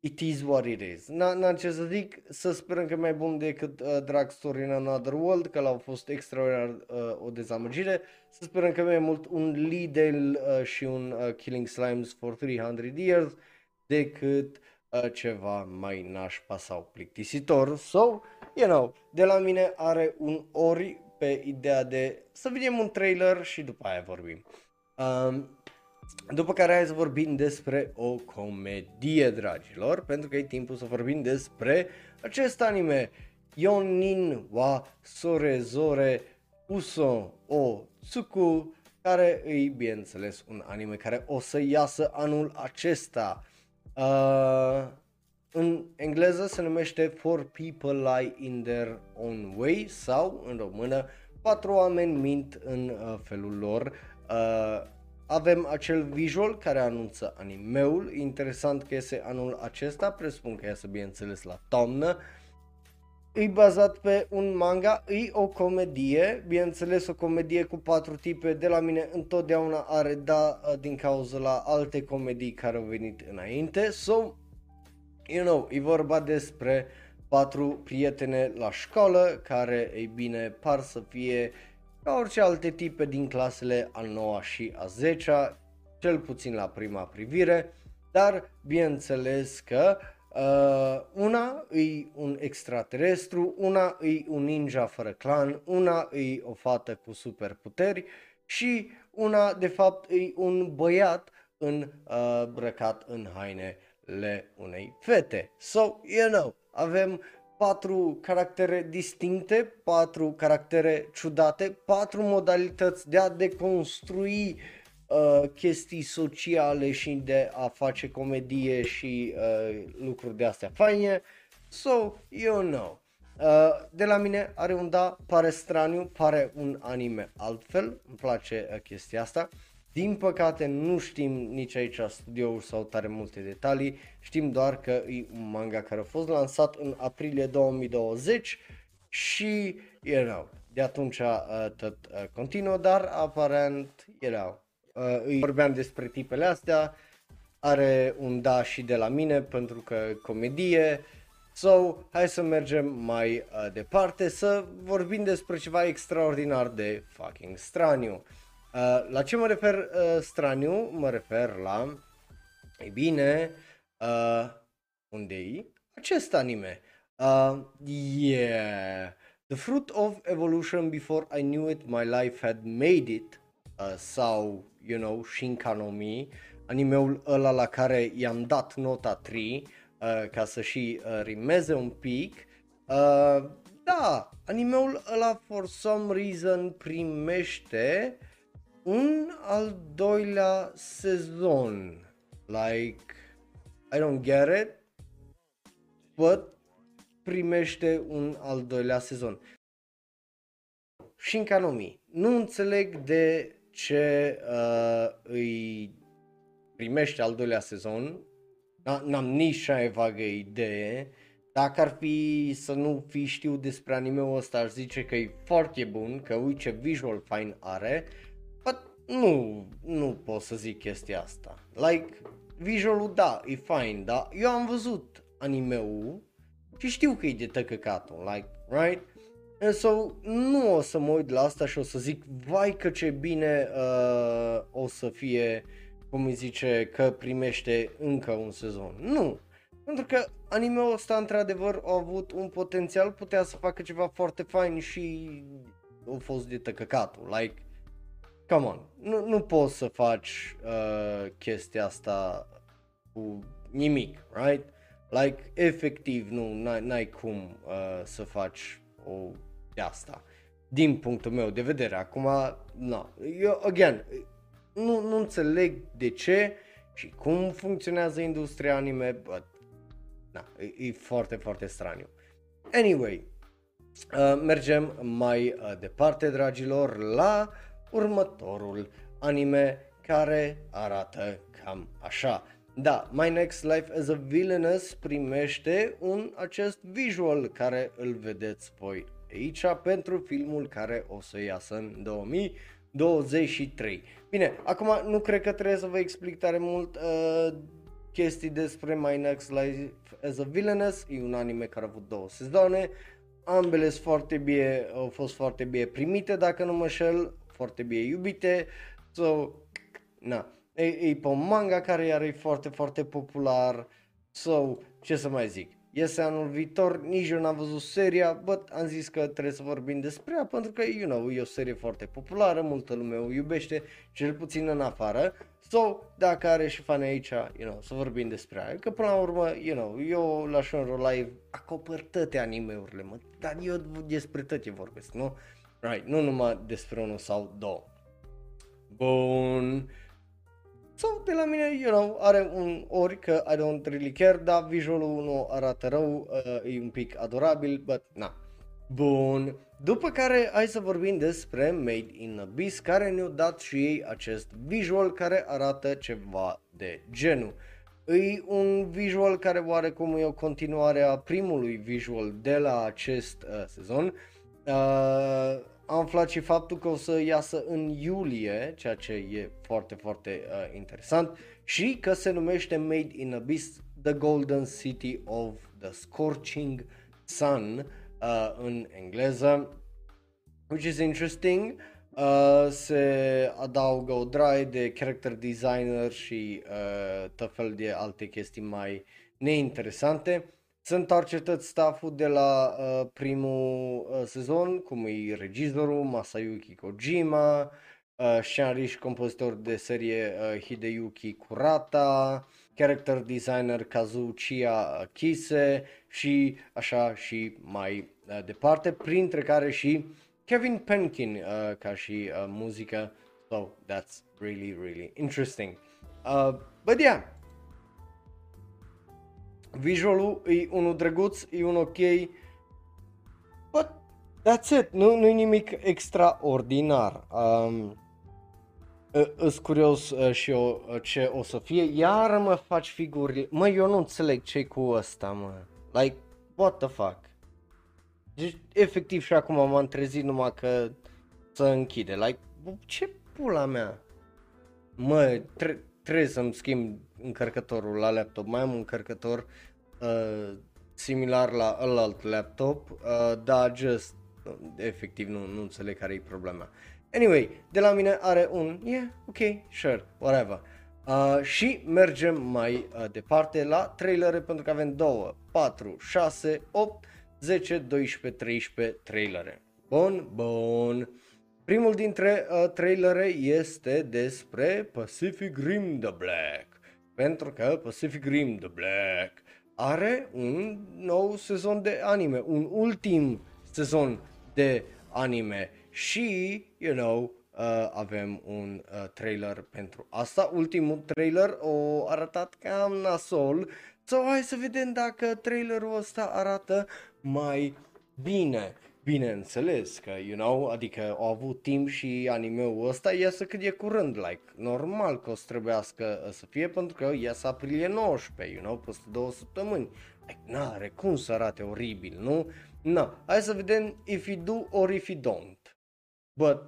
it is what it is. N-am ce să zic, să sperăm că e mai bun decât uh, Drag Story in Another World, că l-au fost extraordinar uh, o dezamăgire. Să sperăm că mai mult un Lidl uh, și un uh, Killing Slimes for 300 Years decât uh, ceva mai nașpa sau plictisitor. So, you know, de la mine are un ori pe ideea de să vedem un trailer și după aia vorbim. Um, după care hai să vorbim despre o comedie, dragilor, pentru că e timpul să vorbim despre acest anime Yonin wa Sorezore Uso o Tsuku, care e, bineînțeles, un anime care o să iasă anul acesta. Uh, în engleză se numește For People Lie in Their Own Way sau, în română, Patru oameni mint în uh, felul lor. Uh, avem acel visual care anunță animeul, interesant că este anul acesta, presupun că iasă bineînțeles la toamnă. E bazat pe un manga, e o comedie, bineînțeles o comedie cu patru tipe, de la mine întotdeauna are da din cauza la alte comedii care au venit înainte. So, you know, e vorba despre patru prietene la școală care, ei bine, par să fie ca orice alte tipe din clasele al 9 și a 10 cel puțin la prima privire, dar bineînțeles că uh, una e un extraterestru, una e un ninja fără clan, una e o fată cu superputeri și una de fapt e un băiat în, uh, brăcat în hainele unei fete. So, you know, avem patru caractere distincte, patru caractere ciudate, patru modalități de a deconstrui uh, chestii sociale și de a face comedie și uh, lucruri de astea faine. So, you know. Uh, de la mine are un da, pare straniu, pare un anime altfel, îmi place uh, chestia asta. Din păcate nu știm nici aici studioul sau tare multe detalii, știm doar că e un manga care a fost lansat în aprilie 2020 și, you know, de atunci uh, tot uh, continuă, dar aparent, you know, uh, îi vorbeam despre tipele astea, are un da și de la mine pentru că comedie, So, hai să mergem mai uh, departe să vorbim despre ceva extraordinar de fucking straniu. Uh, la ce mă refer uh, straniu? Mă refer la, e bine, uh, unde e? Acest anime. Uh, yeah. The fruit of evolution before I knew it, my life had made it. Uh, sau, you know, Shinkanomi, animeul ăla la care i-am dat nota 3 uh, ca să și uh, rimeze un pic. Uh, da, animeul ăla for some reason primește uh, un al doilea sezon. Like, I don't get it, but primește un al doilea sezon. Shinkanomi. Nu înțeleg de ce uh, îi primește al doilea sezon. N-am nici așa vagă idee. Dacă ar fi să nu fi știu despre anime-ul ăsta, aș zice că e foarte bun, că uite ce visual fine are nu, nu pot să zic chestia asta. Like, visualul da, e fine, dar eu am văzut animeul și știu că e de tăcăcatul, like, right? And so, nu o să mă uit la asta și o să zic, vai că ce bine uh, o să fie, cum îi zice, că primește încă un sezon. Nu, pentru că animeul ăsta într-adevăr a avut un potențial, putea să facă ceva foarte fain și a fost de tăcăcatul, like, come on, nu, nu poți să faci uh, chestia asta cu nimic, right? Like, efectiv, nu, n-ai, n-ai cum uh, să faci o de asta. Din punctul meu de vedere, acum, nu, eu, again, nu, nu înțeleg de ce și cum funcționează industria anime, but, na, e, e foarte, foarte straniu. Anyway, uh, mergem mai uh, departe, dragilor, la următorul anime care arată cam așa. Da, My Next Life as a Villainous primește un acest visual care îl vedeți voi aici pentru filmul care o să iasă în 2023. Bine, acum nu cred că trebuie să vă explic tare mult uh, chestii despre My Next Life as a Villainous, e un anime care a avut două sezoane, ambele sunt foarte bine, au fost foarte bine primite dacă nu mă șel, foarte bine iubite, so, na, e, e pe un manga care iar e foarte, foarte popular, so, ce să mai zic, iese anul viitor, nici eu n-am văzut seria, but am zis că trebuie să vorbim despre ea pentru că, you know, e o serie foarte populară, multă lume o iubește, cel puțin în afară, so, dacă are și fani aici, you know, să vorbim despre ea, că până la urmă, you know, eu la Shonro Live acopăr toate anime-urile, mă, dar eu despre toate vorbesc, nu? Right, nu numai despre unul sau două. Bun. So, de la mine, you know, are un ori că I don't really care, dar visualul nu arată rău, uh, e un pic adorabil, but na. Bun. După care hai să vorbim despre Made in Abyss, care ne-au dat și ei acest visual care arată ceva de genul. E un visual care oarecum e o continuare a primului visual de la acest uh, sezon. Uh, am aflat și faptul că o să iasă în iulie, ceea ce e foarte, foarte uh, interesant, și că se numește Made in Abyss, The Golden City of the Scorching Sun uh, în engleză, which is interesting. Uh, se adaugă o draie de character designer și uh, tot fel de alte chestii mai neinteresante. Se întoarce tot stafful de la uh, primul uh, sezon, cum e regizorul Masayuki Kojima, uh, scenarist și compozitor de serie uh, Hideyuki Kurata, character designer Kazuchiya Kise și așa și mai uh, departe, printre care și Kevin Penkin uh, ca și uh, muzică. So that's really, really interesting. Uh, but yeah, Visualul e unul drăguț, e un ok, but that's it, nu, nu e nimic extraordinar. Um, Îs curios uh, și eu uh, ce o să fie, iar mă faci figuri, mă, eu nu înțeleg ce cu ăsta, mă, like, what the fuck. Deci, efectiv și acum m-am trezit numai că să închide, like, ce pula mea? Mă, tre- trebuie să-mi schimb încărcătorul la laptop, mai am un încărcător uh, similar la alt laptop, uh, dar just, uh, efectiv nu, nu înțeleg care e problema. Anyway, de la mine are un, yeah, ok, sure, whatever. Uh, și mergem mai uh, departe la trailere pentru că avem 2, 4, 6, 8, 10, 12, 13 trailere. Bun, bun. Primul dintre uh, trailere este despre Pacific Rim The Black. Pentru că Pacific Rim The Black are un nou sezon de anime, un ultim sezon de anime și, you know, uh, avem un uh, trailer pentru asta. Ultimul trailer o arătat cam nasol, so hai să vedem dacă trailerul ăsta arată mai bine. Bineînțeles că, you know, adică au avut timp și animeul ăsta iasă cât e curând, like, normal că o să trebuiască să fie pentru că iasă aprilie 19, you know, peste două săptămâni. Like, n-are cum să arate oribil, nu? Na, hai să vedem if you do or if you don't. But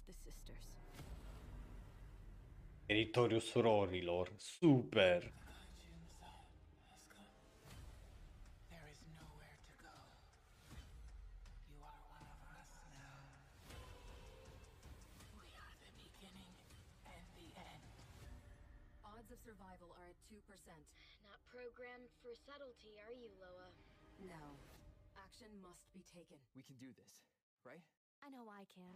of the sisters. Teritoriul surorilor. Super! survival are at 2%. Not programmed for subtlety, are you, Loa? No. Action must be taken. We can do this, right? I know I can.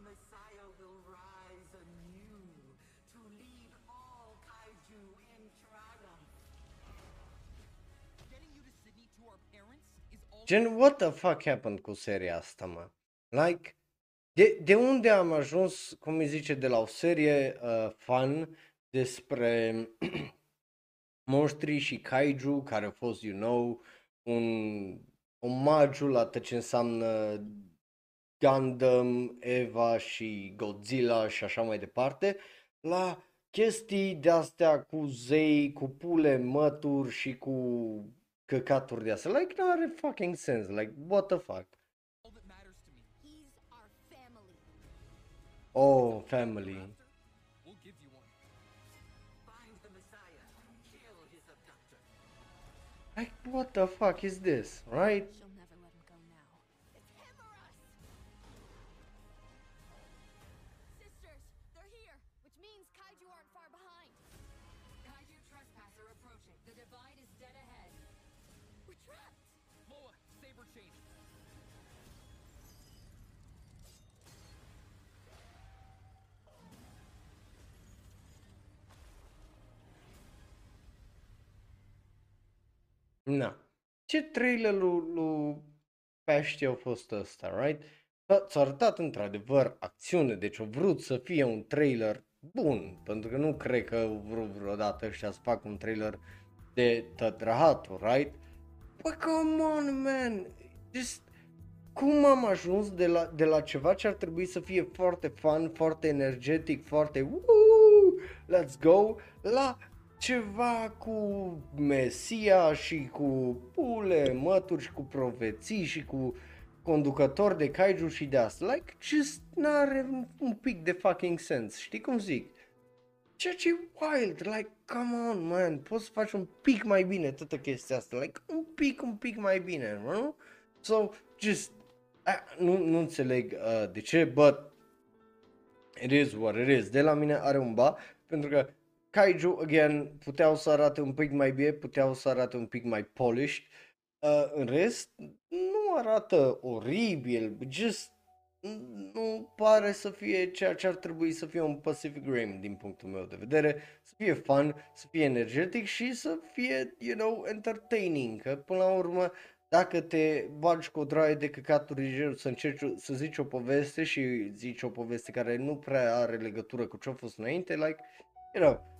Our Messiah will rise anew to lead all kaiju in triumph. Getting you to Sydney to our parents is all Gen, what the fuck happened cu seria asta, mă? Like, de, de unde am ajuns, cum îi zice, de la o serie uh, fun despre [CLEARS THROAT] monștri și kaiju, care a fost, you know, un omagiu la tot ce înseamnă Gundam, Eva și Godzilla și așa mai departe, la chestii de-astea cu zei, cu pule, mături și cu căcaturi de astea. Like, nu are fucking sense. Like, what the fuck? all that matters to me. He's our family. Oh, family. We'll give you one. Find the Messiah. Kill his abductor. Like, what the fuck is this, right? Na. Ce trailer lui, lui Pește a fost ăsta, right? Bă, ți-a arătat într-adevăr acțiune, deci au vrut să fie un trailer bun, pentru că nu cred că au vrut vreodată ăștia să facă un trailer de tătrahatul, right? Bă, come on, man! Just, cum am ajuns de la, de la ceva ce ar trebui să fie foarte fun, foarte energetic, foarte woo, let's go, la ceva cu Mesia și cu pule, mături și cu profeții și cu conducători de kaiju și de asta. Like, just n-are un- un pic de fucking sens, știi cum zic? Ceea ce e wild, like, come on, man, poți să faci un pic mai bine toată chestia asta, like, un pic, un pic mai bine, nu? So, just, uh, nu, nu înțeleg uh, de ce, but it is what it is. De la mine are un ba, pentru că Kaiju, again, puteau să arate un pic mai bine, puteau să arate un pic mai polished. Uh, în rest, nu arată oribil, just nu pare să fie ceea ce ar trebui să fie un Pacific Rim din punctul meu de vedere, să fie fun, să fie energetic și să fie, you know, entertaining, că până la urmă dacă te bagi cu o draie de căcaturi de genul să încerci o- să zici o poveste și zici o poveste care nu prea are legătură cu ce a fost înainte, like, you know,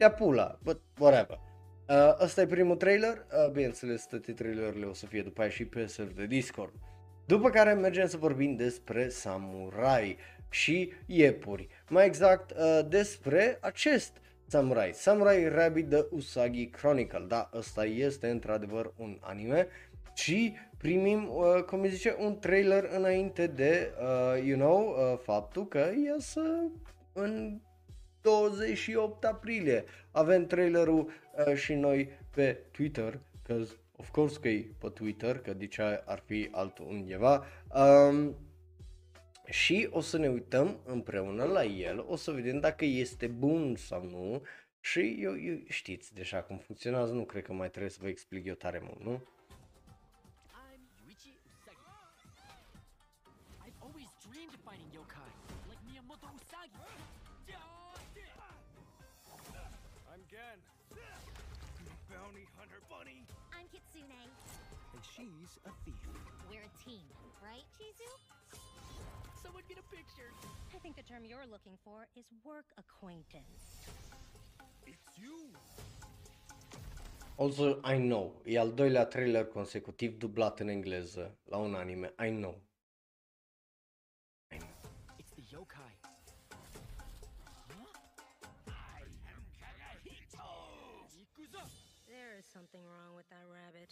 ia pula, but whatever. Uh, ăsta e primul trailer, uh, bineînțeles toate trailerele o să fie după aia și pe server de Discord. După care mergem să vorbim despre samurai și iepuri. Mai exact uh, despre acest samurai. Samurai Rabbit The Usagi Chronicle. Da, ăsta este într-adevăr un anime și primim, uh, cum îi zice, un trailer înainte de, uh, you know, uh, faptul că iasă în 28 aprilie. Avem trailerul uh, și noi pe Twitter, că of course că e pe Twitter, că de ce ar fi altul undeva. Um, și o să ne uităm împreună la el, o să vedem dacă este bun sau nu. Și eu, eu știți deja cum funcționează, nu cred că mai trebuie să vă explic eu tare mult, nu? She's a thief. We're a team, right, Chizu? Someone get a picture. I think the term you're looking for is work acquaintance. It's you. Also, I know, e al doilea trailer consecutiv dublat în engleză la un anime, I know. I know. It's the yokai. Yakuza! There is something wrong with that rabbit.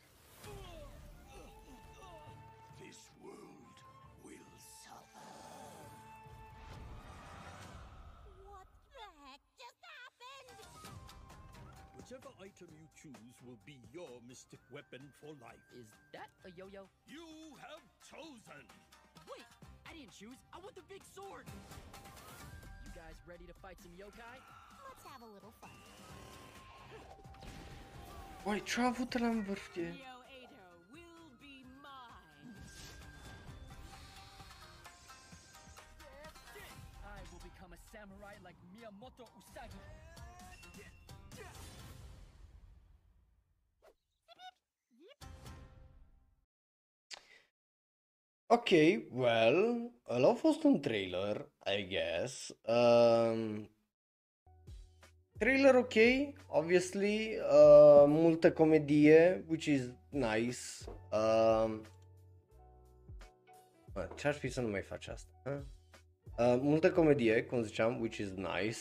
Item you choose will be your mystic weapon for life. Is that a yo-yo? You have chosen! Wait, I didn't choose. I want the big sword. You guys ready to fight some yokai? Let's have a little fun. Uai, ce-a avut la în vârf? Neo Ado will be mine. I will become a samurai like Miyamoto Usagi. Ok, well, ăla a fost un trailer, I guess. Um, trailer ok, obviously, uh, multă comedie, which is nice. Um, bă, ce-ar fi să nu mai faci asta? huh? Uh, multă comedie, cum ziceam, which is nice.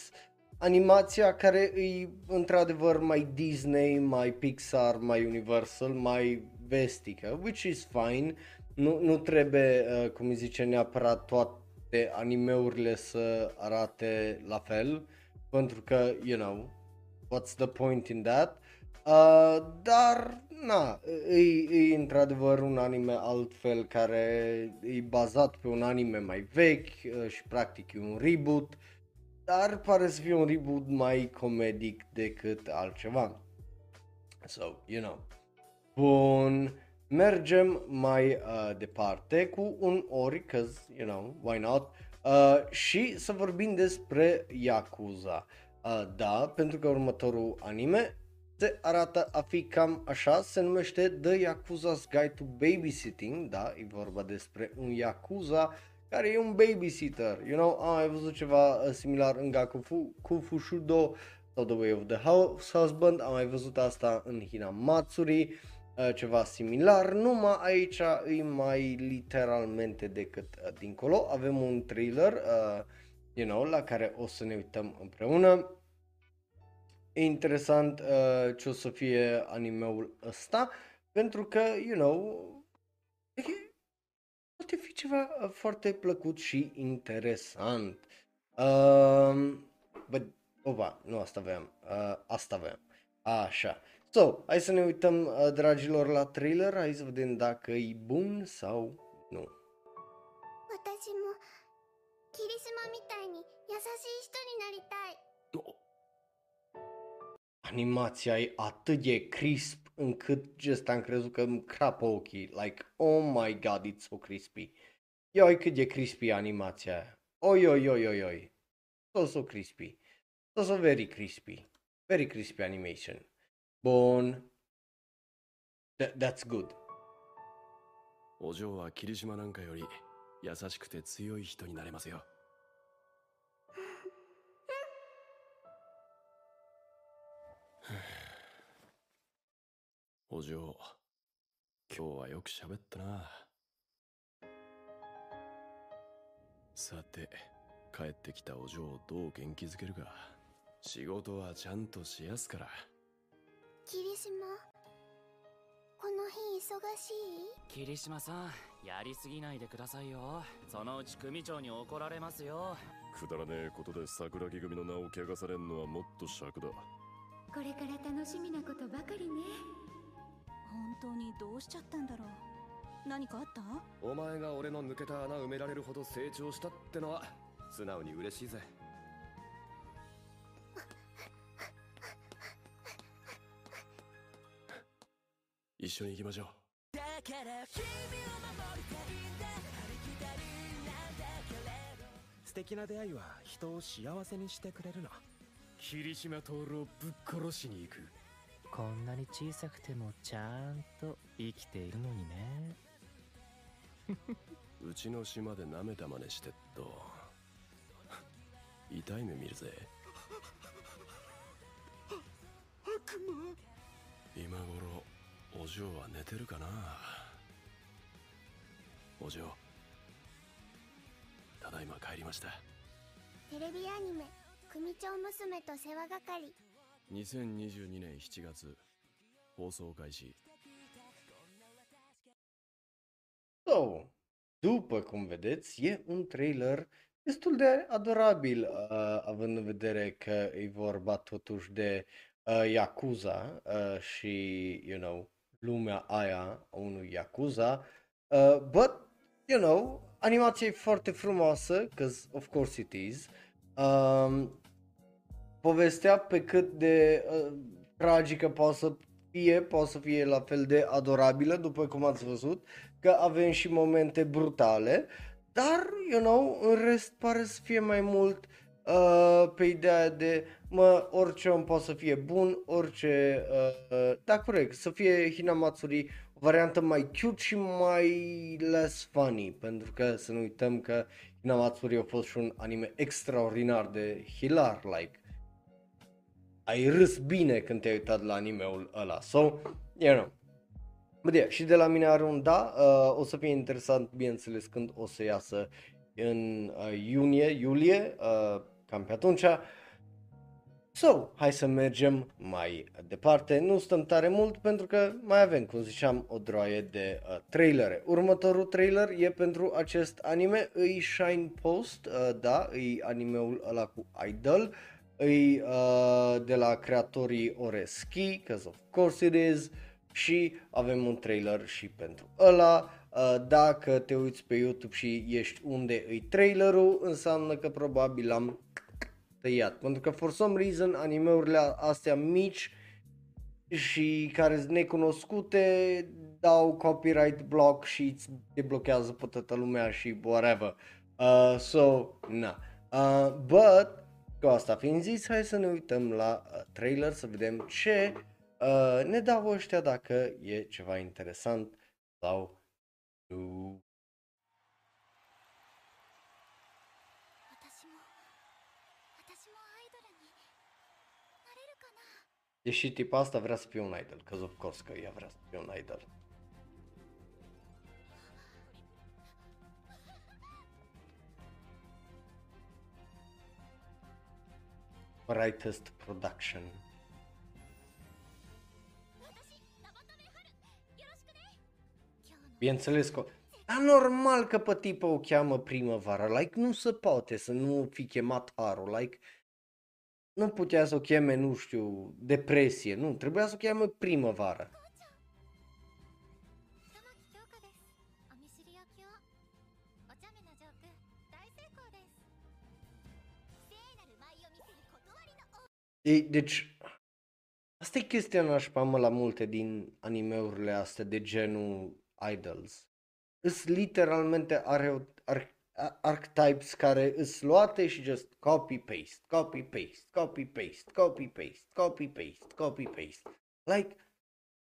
Animația care e într-adevăr mai Disney, mai Pixar, mai Universal, mai vestică, which is fine. Nu, nu trebuie, uh, cum îi zice, neapărat toate animeurile să arate la fel, pentru că, you know, what's the point in that? Uh, dar, na, e, e într-adevăr un anime altfel care e bazat pe un anime mai vechi uh, și practic e un reboot, dar pare să fie un reboot mai comedic decât altceva. So, you know. Bun, mergem mai uh, departe cu un ori, cause, you know, why not, uh, și să vorbim despre Yakuza. Uh, da, pentru că următorul anime se arată a fi cam așa, se numește The Yakuza's Guide to Babysitting, da, e vorba despre un Yakuza care e un babysitter, you know, am mai văzut ceva uh, similar în Gakufu, Kufushudo sau The Way of the House Husband, am mai văzut asta în Hinamatsuri, uh, ceva similar, numai aici e mai literalmente decât uh, dincolo. Avem un trailer, uh, you know, la care o să ne uităm împreună. E interesant uh, ce o să fie animeul ăsta, pentru că, you know, e, poate fi ceva uh, foarte plăcut și interesant. Uh, bă, opa, nu asta aveam, uh, asta aveam. Așa. So, hai să ne uităm, uh, dragilor, la trailer, hai să vedem dacă e bun sau nu. 私も霧島みたいに優しい人になりたい Animația e atât de crisp încât just am crezut că îmi crapă ochii. Like, oh my god, it's so crispy. Ioi cât de crispy e animația aia. Oi, oi, oi, oi, oi. So, so crispy. So, so very crispy. Very crispy animation. Bun. Th- that's good. お嬢は霧島なんかより優しくて強い人になれますよ [SIGHS] お嬢今日はよく喋ったなさて帰ってきたお嬢をどう元気づけるか仕事はちゃんとしやすから霧島？この日忙しい？霧島さんやりすぎないでくださいよ。そのうち組長に怒られますよ。くだらねえことで桜木組の名を汚されんのはもっと尺だ。これから楽しみなことばかりね。本当にどうしちゃったんだろう。何かあった？お前が俺の抜けた穴埋められるほど成長したってのは素直に嬉しいぜ一緒に行きましょう。素敵な出会いは人を幸せにしてくれるの。霧島徹をぶっ殺しに行く。こんなに小さくてもちゃんと生きているのにね。[LAUGHS] うちの島で舐めた真似してっと。痛い目見るぜ。今頃お嬢は寝てるかなお嬢ただいま帰りましたテレビアニメ「組長娘と世話係2022年7月放送開始 So, după cum vedeți, e un trailer destul de adorabil, uh, având în vedere că e vorba totuși de uh, Yakuza uh, și, you know, lumea aia a unui Yakuza. Uh, but, you know, animația e foarte frumoasă, because of course it is. Um, povestea pe cât de uh, tragică poate să fie, poate să fie la fel de adorabilă, după cum ați văzut, că avem și momente brutale, dar, you know, în rest pare să fie mai mult uh, pe ideea de, mă, orice om poate să fie bun, orice, uh, uh, da, corect, să fie Hinamatsuri o variantă mai cute și mai less funny, pentru că să nu uităm că Hinamatsuri a fost și un anime extraordinar de hilar, like, ai râs bine când te-ai uitat la animeul ăla, so, you know. Bă, yeah, și de la mine are un da, uh, o să fie interesant, bineînțeles, când o să iasă în uh, iunie, iulie, uh, cam pe atunci. So, hai să mergem mai departe. Nu stăm tare mult pentru că mai avem, cum ziceam, o droaie de uh, trailere. Următorul trailer e pentru acest anime, îi Shine Post, uh, da, îi animeul ăla cu Idol, îi uh, de la creatorii Oreski, because of course it is, și avem un trailer și pentru ăla. Uh, dacă te uiți pe YouTube și ești unde îi trailerul, înseamnă că probabil am tăiat. Pentru că for some reason animeurile astea mici și care sunt necunoscute dau copyright block și îți deblochează pe toată lumea și whatever. Uh, so, na. Uh, but, cu asta fiind zis, hai să ne uităm la uh, trailer să vedem ce uh, ne dau ăștia dacă e ceva interesant sau nu. Deși tipa asta vrea să fie un idol, că of course că ea vrea să fie un idol. Brightest Production. Bineînțeles că... Dar normal că pe tipă o cheamă primăvara, like nu se poate să nu fi chemat Aro, like nu putea să o cheme, nu știu, depresie, nu, trebuia să o cheme primăvară. Ei, deci, asta e chestia nașpamă la multe din animeurile astea de genul Idols. Îs literalmente are, are archetypes care îs luate și just copy-paste, copy-paste, copy-paste, copy-paste, copy-paste, copy-paste. Like,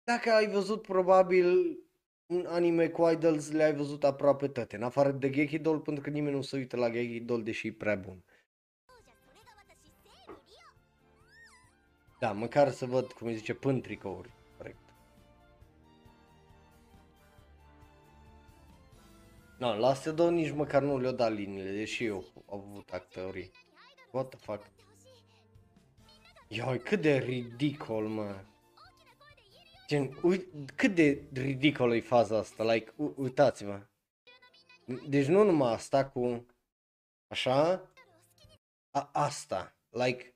dacă ai văzut probabil un anime cu idols, le-ai văzut aproape toate, în afară de Geki Doll, pentru că nimeni nu se uită la Geki Doll, deși e prea bun. Da, măcar să văd, cum îi zice, pântricouri. No, la astea două nici măcar nu le-au dat liniile, deși eu au avut actorii. What the fuck? Ioi, cât de ridicol, mă. Gen, ui, cât de ridicol e faza asta, like, u- uitați-vă. Deci nu numai asta cu, așa, a, asta, like,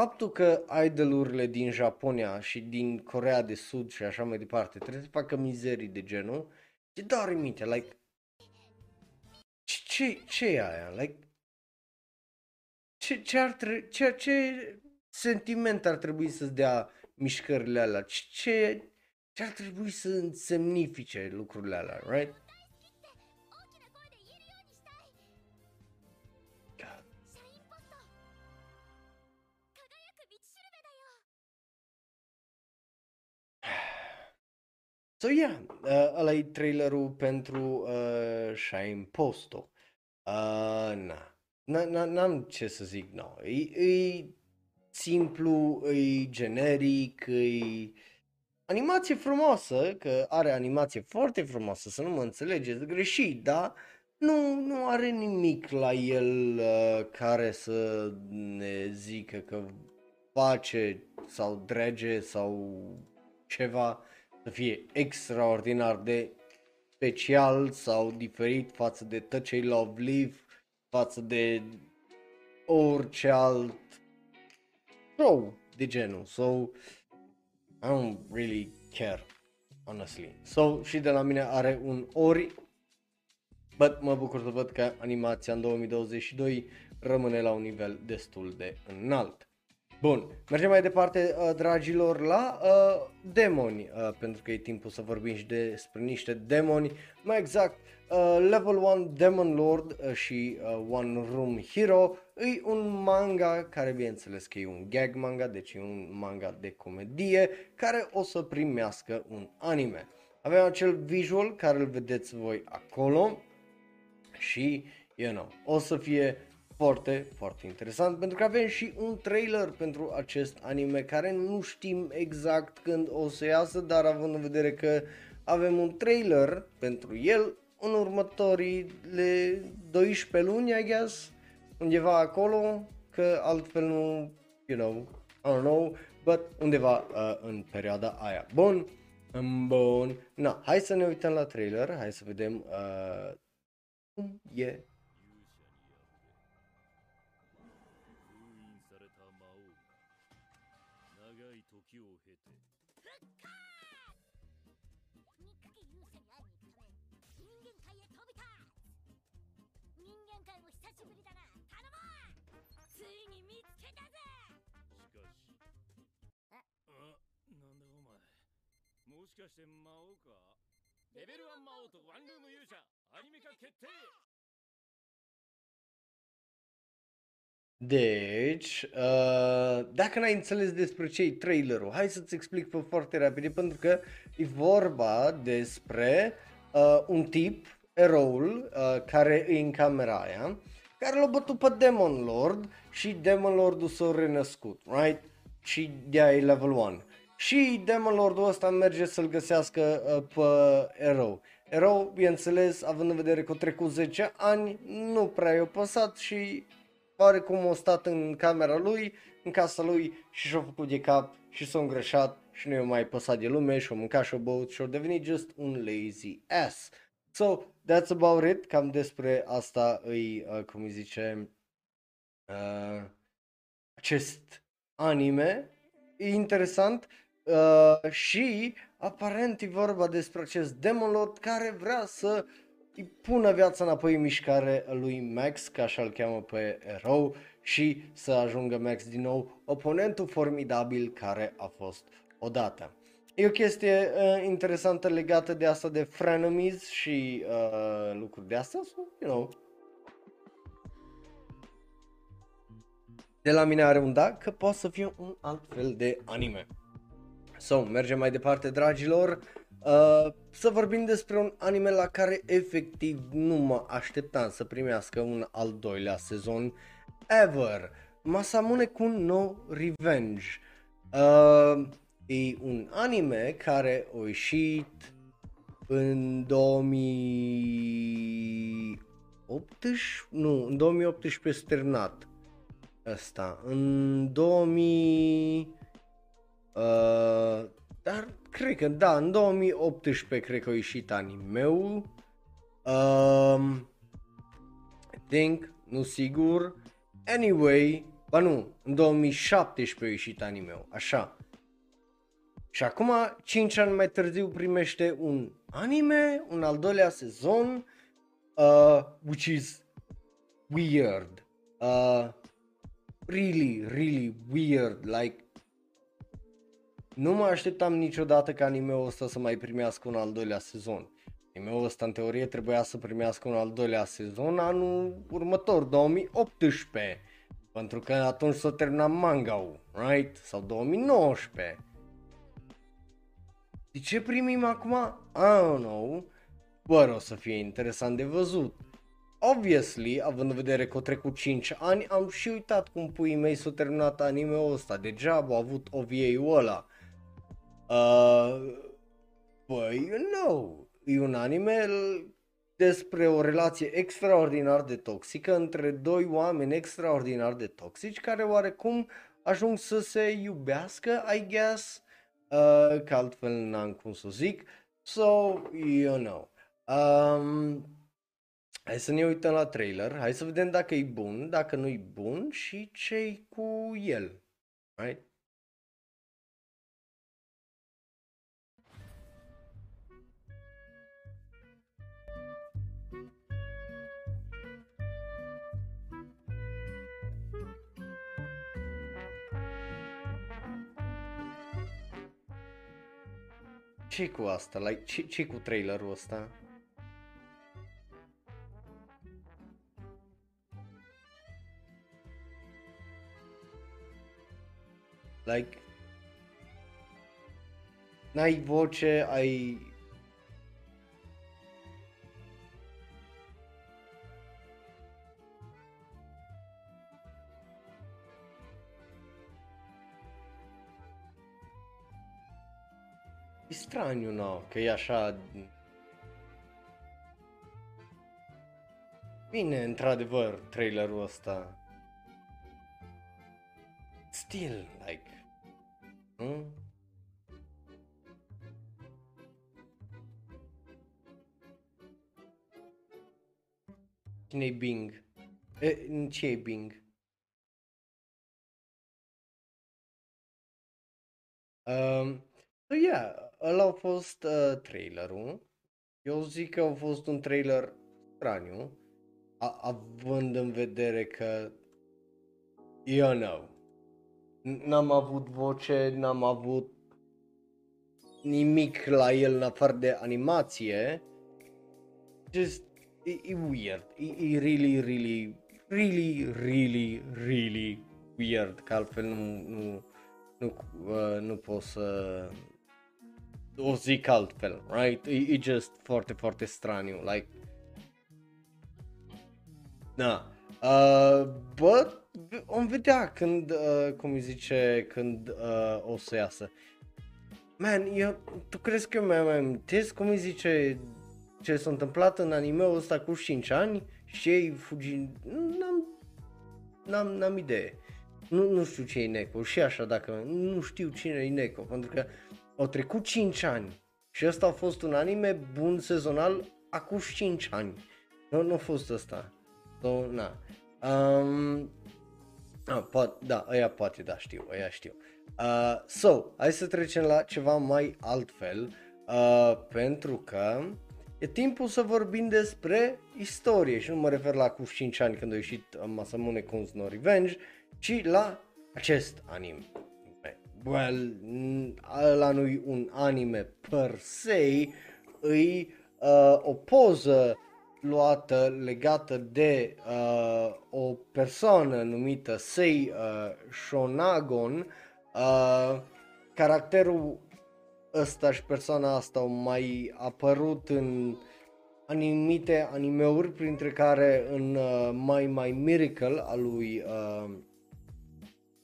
Faptul că idolurile din Japonia și din Corea de Sud și așa mai departe trebuie să facă mizerii de genul, ce doare minte, like, ce, ce e aia? Like, ce, ce, ar tre- ce, ce sentiment ar trebui să-ți dea mișcările alea? Ce, ce ar trebui să semnifice lucrurile alea, right? So, yeah, uh, ăla e trailerul pentru uh, Shine Posto. Uh, na. Na, na, n-am ce să zic, no. E, e simplu, e generic, e animație frumoasă, că are animație foarte frumoasă, să nu mă înțelegeți greșit, dar nu, nu are nimic la el uh, care să ne zică că face sau drege sau ceva să fie extraordinar de special sau diferit față de Touch a Love Live, față de orice alt show de genul. So, I don't really care, honestly. So, și de la mine are un ori, but mă bucur să văd că animația în 2022 rămâne la un nivel destul de înalt. Bun, mergem mai departe, uh, dragilor, la uh, demoni, uh, pentru că e timpul să vorbim și despre niște demoni, mai exact, uh, Level 1 Demon Lord uh, și uh, One Room Hero, e un manga care bineînțeles că e un gag manga, deci e un manga de comedie, care o să primească un anime. Avem acel visual care îl vedeți voi acolo și, you know, o să fie foarte, foarte interesant pentru că avem și un trailer pentru acest anime care nu știm exact când o să iasă, dar având în vedere că avem un trailer pentru el în următorile 12 luni, I guess, undeva acolo, că altfel nu, you know, I don't know, but undeva uh, în perioada aia. Bun, bun, na, hai să ne uităm la trailer, hai să vedem uh, cum e しかして魔王かレベル1魔王とワンルーム勇者アニメ化決定 Deci, uh, dacă n-ai înțeles despre ce e trailerul, hai să-ți explic pe foarte rapid, pentru că e vorba despre uh, un tip, eroul, uh, care e în camera aia, care l-a bătut pe Demon Lord și Demon Lordul s-a renăscut, right? Și de-aia e level 1. Și Demon Lordul ăsta merge să-l găsească uh, pe erou. Erou, bineînțeles, având în vedere că au trecut 10 ani, nu prea i-a păsat și oarecum a stat în camera lui, în casa lui și și-a făcut de cap și s-a îngrășat și nu i-a mai păsat de lume și-a mâncat și-a băut și-a devenit just un lazy ass. So, that's about it, cam despre asta îi, uh, cum îi zice, uh, acest anime. E interesant uh, și aparent e vorba despre acest Demon Lord care vrea să îi pună viața înapoi în mișcare lui Max, ca așa îl cheamă pe erou, și să ajungă Max din nou oponentul formidabil care a fost odată. E o chestie uh, interesantă legată de asta de frenemies și uh, lucruri de astea, so, you know. De la mine are un da că poate să fie un alt fel de anime. So, mergem mai departe, dragilor. Uh, să vorbim despre un anime la care efectiv nu mă așteptam să primească un al doilea sezon ever. Masamune Kun no Revenge. Uh, e un anime care a ieșit în 2018, nu, în 2018 s-a terminat ăsta. În 2000 uh, dar cred că da, în 2018 cred că a ieșit animeul. Um, I think, nu sigur. Anyway, ba nu, în 2017 a ieșit animeul, așa. Și acum, 5 ani mai târziu primește un anime, un al doilea sezon, uh, which is weird. Uh, really, really weird, like nu mă așteptam niciodată ca anime-ul ăsta să mai primească un al doilea sezon. Anime-ul ăsta în teorie trebuia să primească un al doilea sezon anul următor, 2018. Pentru că atunci s-a terminat manga-ul, right? Sau 2019. De ce primim acum? I don't know. Bă, o să fie interesant de văzut. Obviously, având în vedere că au trecut 5 ani, am și uitat cum puii mei s-a terminat anime-ul ăsta. Degeaba a avut OVA-ul ăla. Uh, păi, nu. E un anime despre o relație extraordinar de toxică între doi oameni extraordinar de toxici care oarecum ajung să se iubească, I guess, uh, că altfel n-am cum să zic. So, you know. Um, hai să ne uităm la trailer, hai să vedem dacă e bun, dacă nu e bun și ce cu el. Right?「ce cu asta? Like, ce, ce cu trailerul ăsta? Like, n-ai voce, ai... straniu, no, că e așa... Bine, într-adevăr, trailerul ăsta. Still, like... Hmm? Cine-i Bing? E, ce e Bing? Um, so yeah, ăla a fost uh, trailerul. Eu zic că a fost un trailer straniu, a- având în vedere că, you know, n- n-am avut voce, n-am avut nimic la el în afară de animație. Just, e, e weird, e, e really, really, really, really, really weird, că altfel nu, nu, nu, uh, nu pot să o zic altfel, right? E, e just foarte, foarte straniu, like, da. Uh, bă, om vedea când, uh, cum îi zice, când uh, o să iasă. Man, eu, tu crezi că eu mi-am amintesc cum îi zice ce s-a întâmplat în anime-ul ăsta cu 5 ani și ei fugind, n-am, n-am, n-am idee. Nu, nu știu ce e Neko și așa dacă nu știu cine e Neko pentru că au trecut 5 ani și ăsta a fost un anime bun sezonal acum 5 ani. Nu, nu a fost ăsta. So, na. Um, ah, po- da, ăia poate, da, știu, ăia știu. Uh, so, hai să trecem la ceva mai altfel, uh, pentru că e timpul să vorbim despre istorie și nu mă refer la cu 5 ani când a ieșit uh, Masamune Kun's No Revenge, ci la acest anime. Well, n- ăla nu un anime per se, îi uh, o poză luată legată de uh, o persoană numită Sei uh, Shonagon. Uh, caracterul ăsta și persoana asta au mai apărut în anumite animeuri, printre care în uh, My My Miracle al lui uh,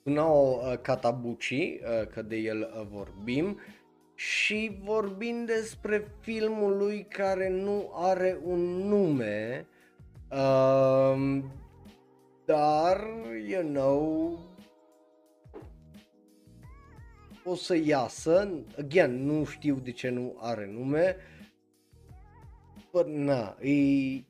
Kunao uh, Katabuchi, uh, că de el uh, vorbim, și vorbim despre filmul lui care nu are un nume, um, dar, you know, o să iasă, again, nu știu de ce nu are nume, but na, e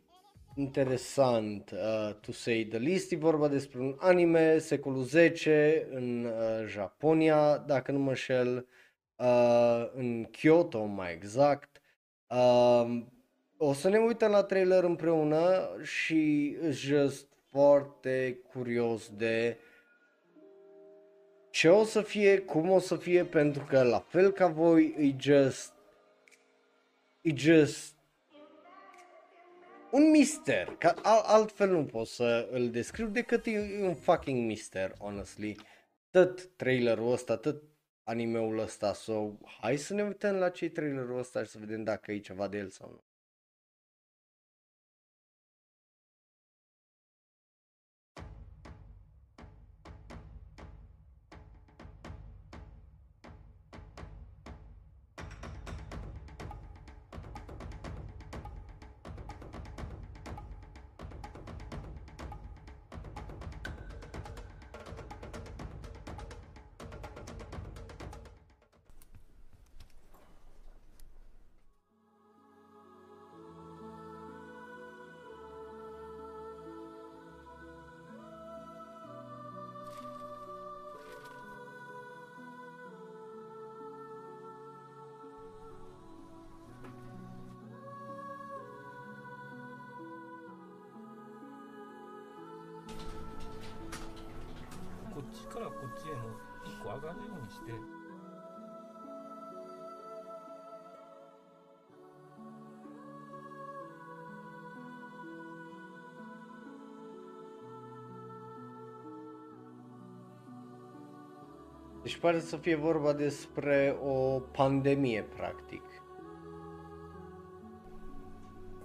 interesant uh, to say the least, e vorba despre un anime secolul 10 în uh, Japonia, dacă nu mă șel, uh, în Kyoto mai exact. Uh, o să ne uităm la trailer împreună și just foarte curios de ce o să fie, cum o să fie, pentru că la fel ca voi e just e just un mister, că al- altfel nu pot să îl descriu decât e un fucking mister, honestly. Tot trailerul ăsta, tot animeul ăsta, so hai să ne uităm la ce trailerul ăsta și să vedem dacă e ceva de el sau nu. pare să fie vorba despre o pandemie, practic.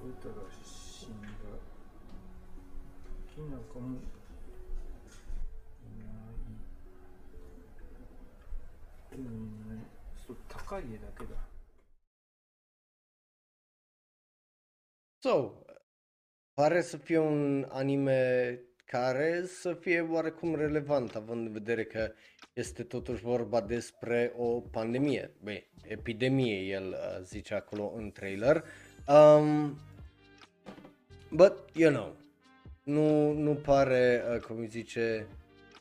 Uite la Shinra. China comun... So, pare să fie un anime care să fie oarecum relevant, având în vedere că este totuși vorba despre o pandemie. Băi, epidemie, el uh, zice acolo în trailer. Um, but, you know, nu, nu pare, uh, cum îi zice,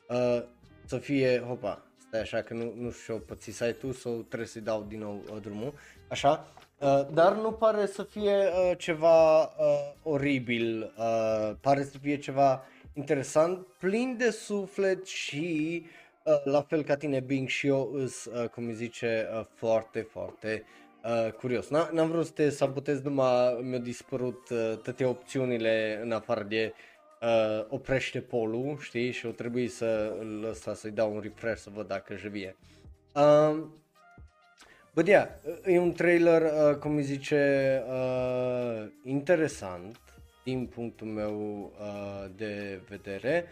uh, să fie, hopa, stai așa că nu, nu știu, păți site-ul sau trebuie să-i dau din nou uh, drumul, așa, uh, dar nu pare să fie uh, ceva uh, oribil, uh, pare să fie ceva interesant, plin de suflet și uh, la fel ca tine Bing și eu îs, uh, cum îi zice, uh, foarte, foarte uh, curios. N- n-am vrut să te sabotez, numai mi-au dispărut uh, toate opțiunile în afară de uh, oprește polul, știi, și o trebuie să îl ăsta, să-i dau un refresh să văd dacă jevie. Um, But yeah, e un trailer, uh, cum îi zice, uh, interesant din punctul meu uh, de vedere.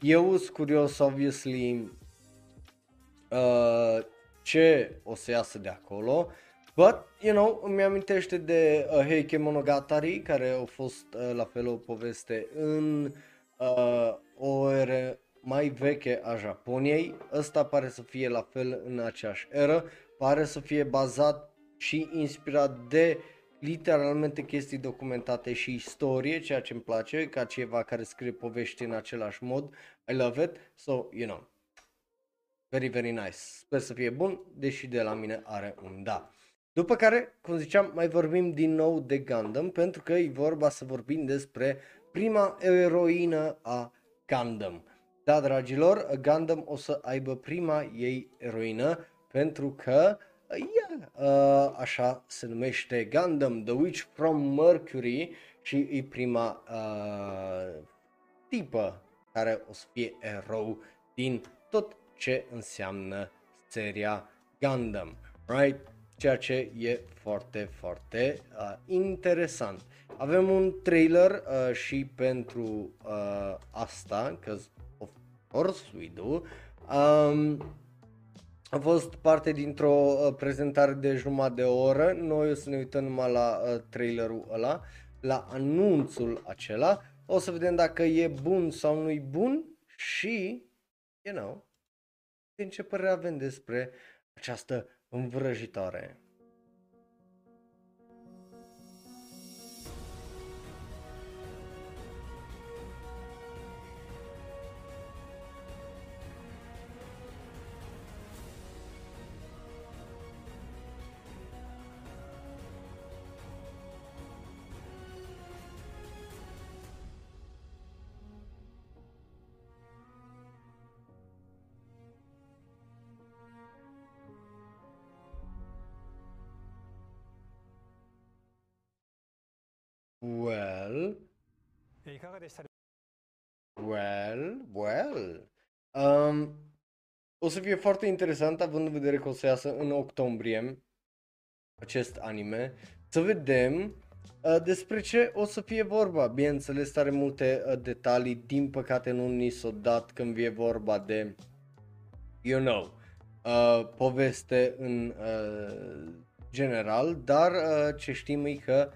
Eu sunt curios, obviously, uh, ce o să iasă de acolo. But, you know, îmi amintește de uh, Heike Monogatari, care a fost uh, la fel o poveste în uh, o eră mai veche a Japoniei. Ăsta pare să fie la fel în aceeași eră. Pare să fie bazat și inspirat de literalmente chestii documentate și istorie, ceea ce îmi place, ca ceva care scrie povești în același mod. I love it. So, you know, very, very nice. Sper să fie bun, deși de la mine are un da. După care, cum ziceam, mai vorbim din nou de Gundam, pentru că e vorba să vorbim despre prima eroină a Gundam. Da, dragilor, Gundam o să aibă prima ei eroină, pentru că ea, uh, așa se numește Gundam, The Witch from Mercury și e prima uh, tipă care o să fie erou din tot ce înseamnă seria Gundam, right? Ceea ce e foarte, foarte uh, interesant. Avem un trailer uh, și pentru uh, asta, că of course we do. Um, a fost parte dintr-o uh, prezentare de jumătate de oră. Noi o să ne uităm numai la uh, trailerul ăla, la anunțul acela. O să vedem dacă e bun sau nu-i bun și, you know, din ce părere avem despre această învrăjitoare. Well. Well, well. Um, o să fie foarte interesant având în vedere că o să iasă în octombrie acest anime. Să vedem uh, despre ce o să fie vorba. Bineînțeles, are multe uh, detalii, din păcate nu ni s-o dat când e vorba de, you know, uh, poveste în uh, general, dar uh, ce știm e că,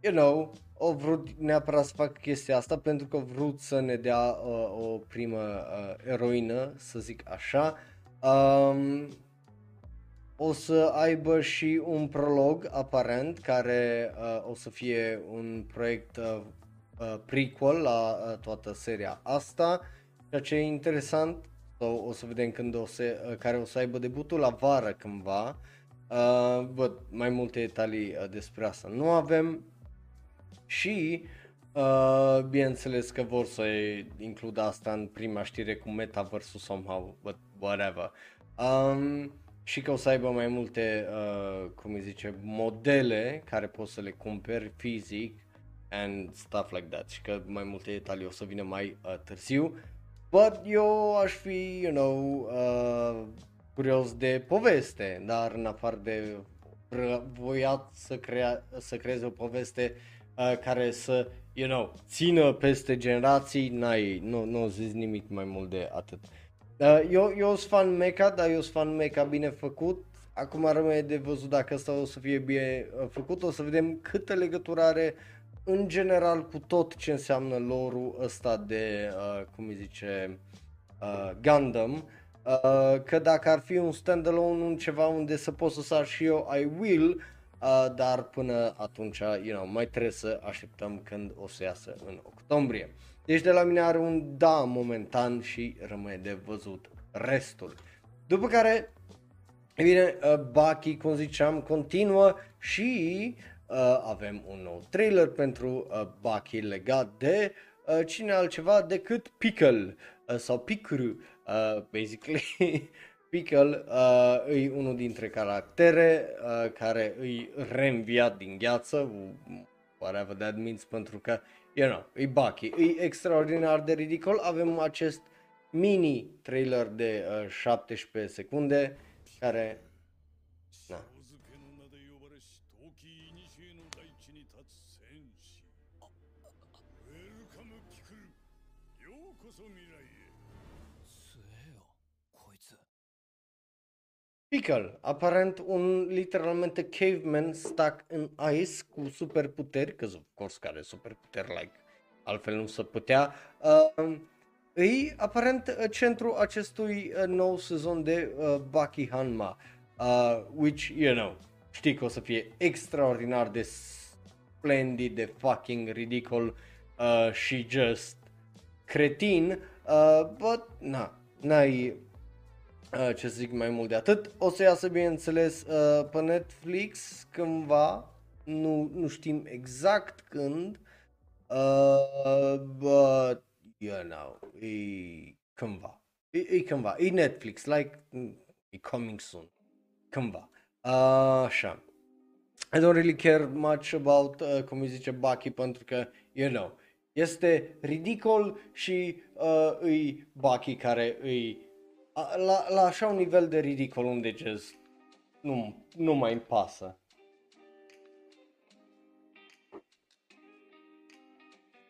you know, au vrut neapărat să facă chestia asta pentru că au vrut să ne dea uh, o primă uh, eroină, să zic așa. Um, o să aibă și un prolog aparent care uh, o să fie un proiect uh, uh, prequel la uh, toată seria asta, ceea ce e interesant. So, o să vedem când o să, uh, care o să aibă debutul la vară cândva. Uh, bă, mai multe detalii uh, despre asta nu avem. Și uh, bineînțeles că vor să includă asta în prima știre cu metaversul somehow, but whatever. Um, și că o să aibă mai multe, uh, cum îi zice, modele care poți să le cumperi fizic and stuff like that și că mai multe detalii o să vină mai uh, târziu. But eu aș fi, you know, uh, curios de poveste, dar în afară de r- voiat să, crea, să creeze o poveste uh, care să, you know, țină peste generații, n-ai, nu, nu zis nimic mai mult de atât. Uh, eu, eu sunt fan mecha, dar eu sunt fan mecha bine făcut. Acum rămâne de văzut dacă asta o să fie bine uh, făcut, o să vedem câtă legătură are în general cu tot ce înseamnă lore-ul ăsta de, uh, cum îi zice, uh, Gundam. Uh, că dacă ar fi un standalone, un ceva unde să pot să sar și eu, I will, uh, dar până atunci, you know, mai trebuie să așteptăm când o să iasă în octombrie. Deci de la mine are un da momentan și rămâne de văzut restul. După care, e bine, uh, Baki, cum ziceam, continuă și uh, avem un nou trailer pentru uh, Baki legat de uh, cine altceva decât Pickle uh, sau Picru, uh, basically. [LAUGHS] Pickle uh, e unul dintre caractere uh, care îi reînviat din gheață, whatever that means, pentru că, you know, e Bucky, e extraordinar de ridicol. Avem acest mini trailer de uh, 17 secunde care, Pickle, aparent un literalmente caveman stuck în ice cu superputeri, că of course care superputeri, like, altfel nu se putea. Uh, e aparent uh, centru acestui uh, nou sezon de uh, Baki Hanma, uh, which, you know, știi că o să fie extraordinar de splendid, de fucking ridicol uh, și just cretin, uh, but, na, n-ai Uh, ce să zic mai mult de atât. O să iasă, bineînțeles, uh, pe Netflix cândva, nu, nu știm exact când, uh, but, you know, e cândva. E, e cândva, e Netflix, like, e coming soon, cândva. Uh, așa. I don't really care much about, uh, cum îi zice Bucky, pentru că, you know, este ridicol și uh, îi Bucky care îi a- la, la așa un nivel de ridicol unde just nu, nu mai îmi pasă.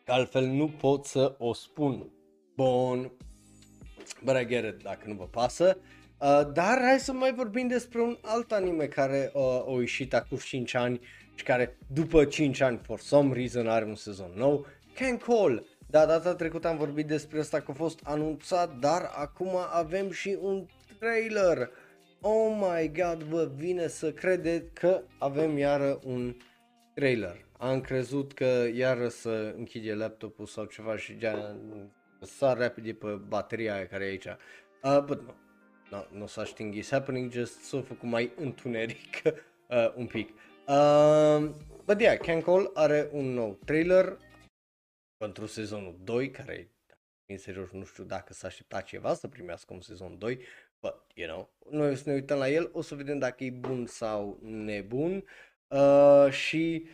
Că altfel nu pot să o spun. Bun. But I get it, dacă nu vă pasă. Uh, dar hai să mai vorbim despre un alt anime care uh, a ieșit acum 5 ani și care după 5 ani, for some reason, are un sezon nou. Can Call. Da, data trecută am vorbit despre asta că a fost anunțat, dar acum avem și un trailer. Oh my god, vă vine să credeți că avem iară un trailer. Am crezut că iară să închide laptopul sau ceva și deja sar repede pe bateria aia care e aici. Uh, but no, no, no such thing is happening, just s-a făcut mai întuneric [LAUGHS] uh, un pic. Uh, but yeah, Can Call are un nou trailer pentru sezonul 2, care în serios nu știu dacă s-a așteptat ceva să primească un sezon 2, but you know, noi o să ne uităm la el, o să vedem dacă e bun sau nebun uh, și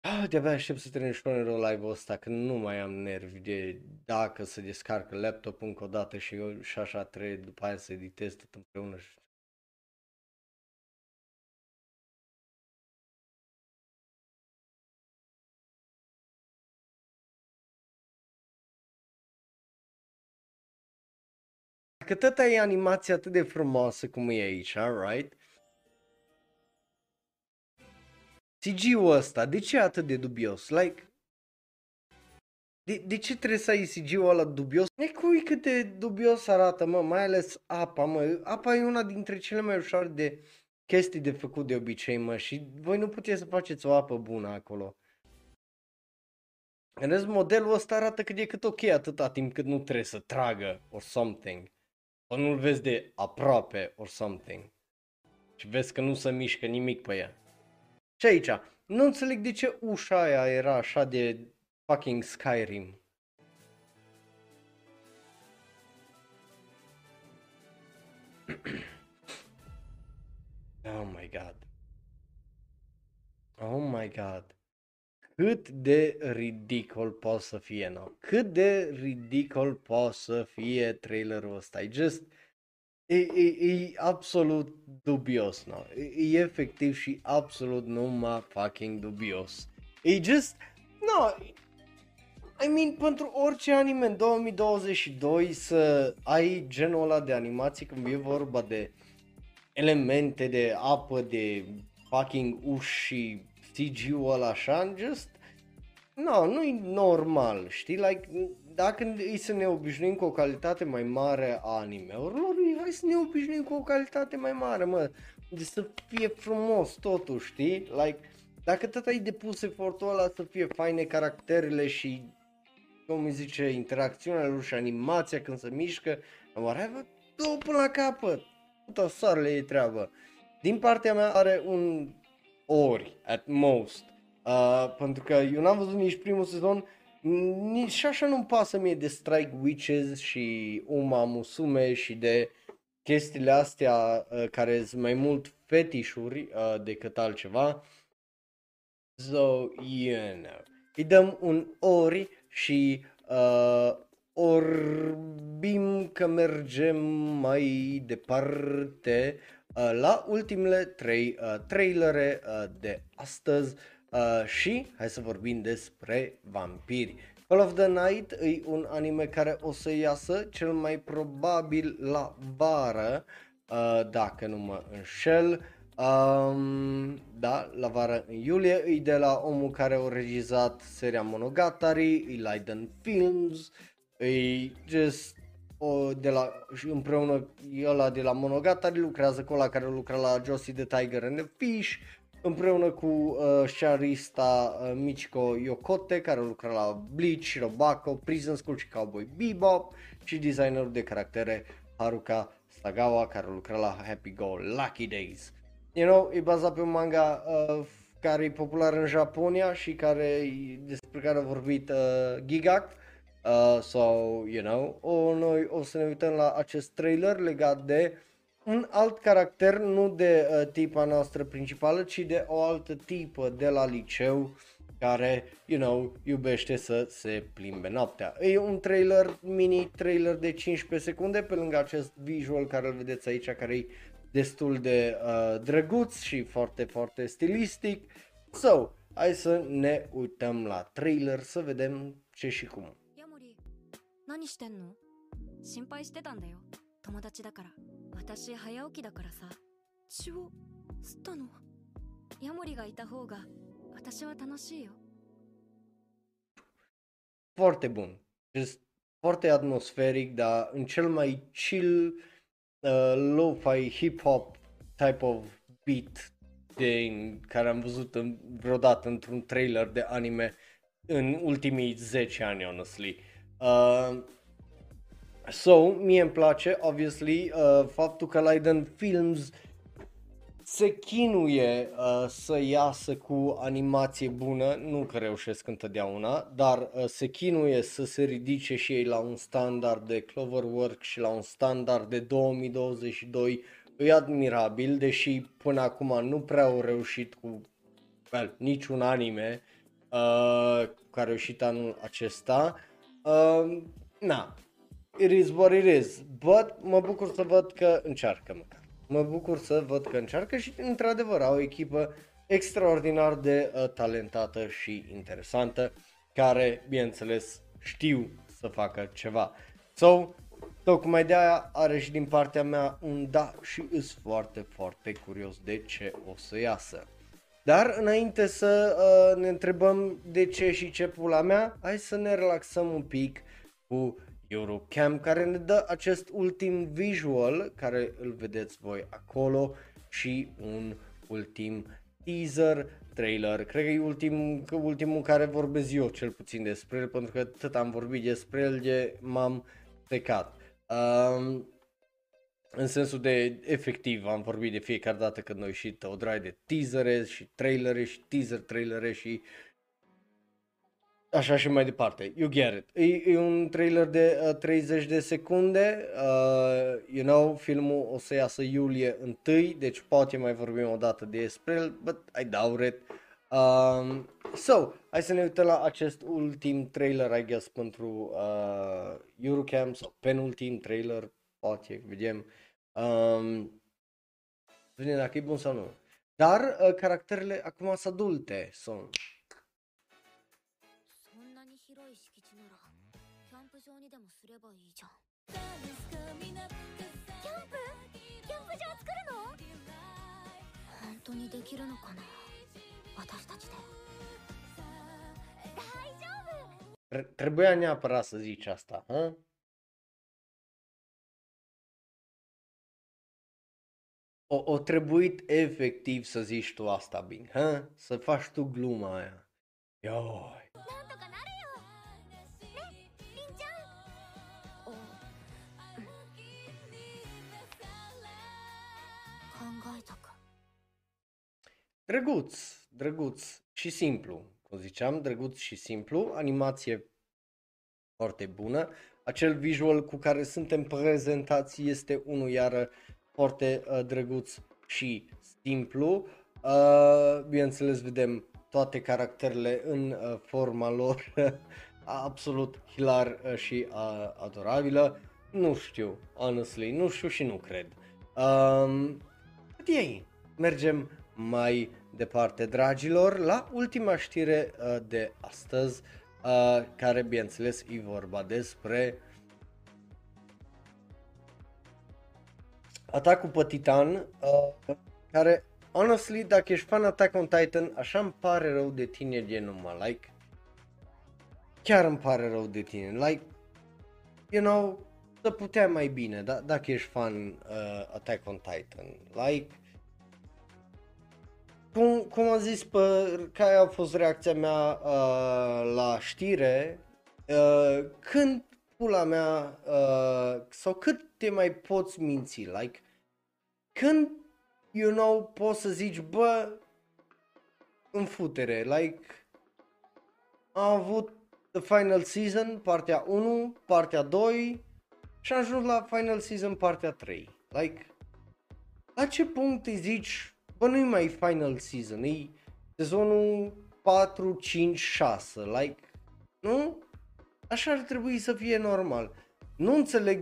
ah, de-abia aștept să termin șonerul live-ul ăsta, că nu mai am nervi de dacă se descarcă laptopul încă o dată și eu și așa trebuie după aia să editez tot împreună și Dacă tot ai animația atât de frumoasă cum e aici, right? CG-ul ăsta, de ce e atât de dubios? Like, de, de ce trebuie să ai CG-ul ăla dubios? E cui cât de dubios arată, mă, mai ales apa, mă. Apa e una dintre cele mai ușoare de chestii de făcut de obicei, mă, și voi nu puteți să faceți o apă bună acolo. În rest, modelul ăsta arată cât de cât ok atâta timp cât nu trebuie să tragă or something. Sau nu-l vezi de aproape or something. Și vezi că nu se mișcă nimic pe ea. Și aici, nu înțeleg de ce ușa aia era așa de fucking Skyrim. [CLEARS THROAT] oh my god. Oh my god. Cât de ridicol poate să fie, no? Cât de ridicol poate să fie trailerul ăsta. E just E, e, e absolut dubios, no. E, e efectiv și absolut numai fucking dubios. E just, no, I mean, pentru orice anime în 2022 să ai genul ăla de animații când e vorba de elemente de apă, de fucking uși și CG-ul ăla așa, just, no, nu e normal, știi, like, dacă e să ne obișnuim cu o calitate mai mare a animeurilor, hai să ne obișnuim cu o calitate mai mare, mă, de să fie frumos totul, știi, like, dacă tot ai depus efortul ăla să fie faine caracterele și cum îi zice, interacțiunea lor și animația când se mișcă, whatever, dă până la capăt. Tot soarele e treabă. Din partea mea are un ori, at most. Uh, pentru că eu n-am văzut nici primul sezon, nici și așa nu-mi pasă mie de Strike Witches și Uma Musume și de chestiile astea uh, care sunt mai mult fetișuri uh, decât altceva. So, you know. Îi dăm un ori și uh, orbim că mergem mai departe uh, la ultimele trei uh, trailere uh, de astăzi uh, și hai să vorbim despre vampiri. Call of the Night e un anime care o să iasă cel mai probabil la vară, uh, dacă nu mă înșel. Um, da, la vară în iulie, e de la omul care a regizat seria Monogatari, e Leiden Films, e just o, de la, și împreună ăla de la Monogatari lucrează cu ăla care lucra la Josie the Tiger and the Fish, împreună cu uh, sharista uh, Michiko Yokote care lucra la Bleach, Robako, Prison School și Cowboy Bebop și designerul de caractere Haruka Sagawa care lucra la Happy Go Lucky Days you know, e bazat pe un manga uh, care e popular în Japonia și care despre care a vorbit uh, Gigak. Uh, so, you know, o, noi o să ne uităm la acest trailer legat de un alt caracter, nu de uh, tipa noastră principală, ci de o altă tipă de la liceu care, you know, iubește să se plimbe noaptea. E un trailer, mini trailer de 15 secunde pe lângă acest visual care îl vedeți aici, care e destul de uh, drăguț și foarte, foarte stilistic. So, hai să ne uităm la trailer să vedem ce și cum. 何してんの心配してたんだよ友達だから私早起きだからさ血を吸ったのヤモリがいた方が私は楽しいよ Foarte bun. Just foarte atmosferic, dar în cel mai chill uh, lo-fi hip-hop type of beat din care am văzut în, vreodată într-un trailer de anime în ultimii 10 ani, honestly. Uh, so, mie îmi place, obviously, uh, faptul că Leiden Films se chinuie uh, să iasă cu animație bună, nu că reușesc întotdeauna, dar uh, se chinuie să se ridice și ei la un standard de Cloverwork și la un standard de 2022 e admirabil, deși până acum nu prea au reușit cu well, niciun anime uh, care a reușit anul acesta. Uh, na, it is what it is, but mă bucur să văd că încearcă măcar mă bucur să văd că încearcă și într-adevăr au o echipă extraordinar de uh, talentată și interesantă care, bineînțeles, știu să facă ceva. So, tocmai de aia are și din partea mea un da și îs foarte, foarte curios de ce o să iasă. Dar înainte să uh, ne întrebăm de ce și ce pula mea, hai să ne relaxăm un pic cu Eurocam care ne dă acest ultim visual care îl vedeți voi acolo și un ultim teaser, trailer. Cred că e ultim, că ultimul care vorbesc eu cel puțin despre el pentru că tot am vorbit despre el de m-am plecat. Um, în sensul de efectiv am vorbit de fiecare dată când noi și o draie de teasere și trailere și teaser trailere și Așa și mai departe. You get it. E, e un trailer de uh, 30 de secunde. Uh, you know, filmul o să iasă iulie 1, deci poate mai vorbim o dată despre el, but I doubt it. Um, so, hai să ne uităm la acest ultim trailer, I guess, pentru uh, Eurocamp sau penultim trailer, poate, vedem. Um, vedem dacă e bun sau nu. Dar uh, caracterele acum sunt adulte. Sunt そんなに広い敷地ならキャンプ場にでもすればいいじゃんキャンプキャンプ場作るの本当にできるのかな私たちで大丈夫 Tre- Trebuia neapărat să zici asta, ha? o, o trebuit efectiv să zici tu asta, Bing, ha? Să faci tu gluma aia. Ioi. Drăguț, drăguț și simplu, cum ziceam, drăguț și simplu, animație foarte bună. Acel visual cu care suntem prezentați este unul iară foarte uh, drăguț și simplu. Uh, bineînțeles, vedem toate caracterele în uh, forma lor [LAUGHS] absolut hilar uh, și uh, adorabilă. Nu știu, honestly, nu știu și nu cred. Um, cât ei? Mergem mai departe, dragilor, la ultima știre uh, de astăzi, uh, care, bineînțeles, e vorba despre atacul pe Titan, uh, care, honestly, dacă ești fan Attack on Titan, așa îmi pare rău de tine de numai, like, chiar îmi pare rău de tine, like, you know, să putea mai bine, da, dacă ești fan uh, Attack on Titan, like, cum, cum am zis, pe, care a fost reacția mea uh, la știre, uh, când pula mea, uh, sau cât te mai poți minți, like, când, you know, poți să zici, bă, în futere, like, am avut The Final Season, partea 1, partea 2 și am ajuns la Final Season, partea 3, like, la ce punct îi zici, bă, nu-i mai Final Season, e sezonul 4, 5, 6, like, nu? Așa ar trebui să fie normal. Nu înțeleg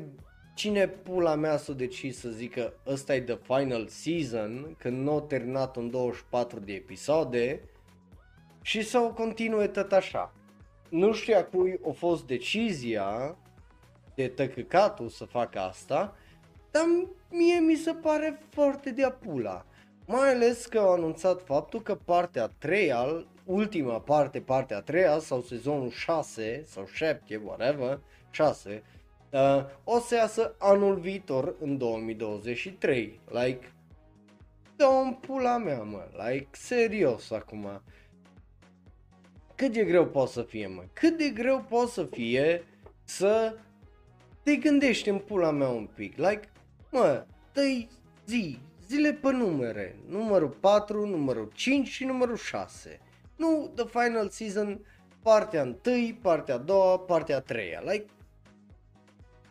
cine pula mea s-a decis să zică ăsta e the final season, când nu a terminat în 24 de episoade și să o continue tot așa. Nu știu a cui a fost decizia de tăcăcatul să facă asta, dar mie mi se pare foarte de apula. Mai ales că au anunțat faptul că partea a treia, ultima parte, partea a treia sau sezonul 6 sau 7, whatever, 6, uh, o să iasă anul viitor în 2023. Like, dă pula mea, mă, like, serios acum. Cât de greu poate să fie, mă? Cât de greu poate să fie să te gândești în pula mea un pic, like, mă, dă zi, zile pe numere, numărul 4, numărul 5 și numărul 6. Nu The Final Season, partea 1, partea 2, partea 3, like,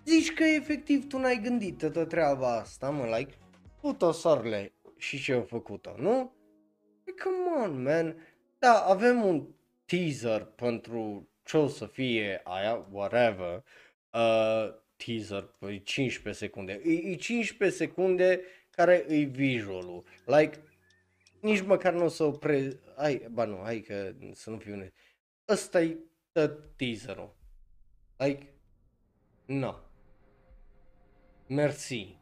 zici că efectiv tu n-ai gândit toată treaba asta, mă, like, puto sorle și ce au făcut-o, nu? Like, come on, man, da, avem un teaser pentru ce o să fie aia, whatever, uh, teaser, pe 15 secunde, e, e 15 secunde care e visualul, like, nici măcar nu o să opre, hai, ba nu, hai că să nu fiu ne, ăsta e teaserul, like, no, merci.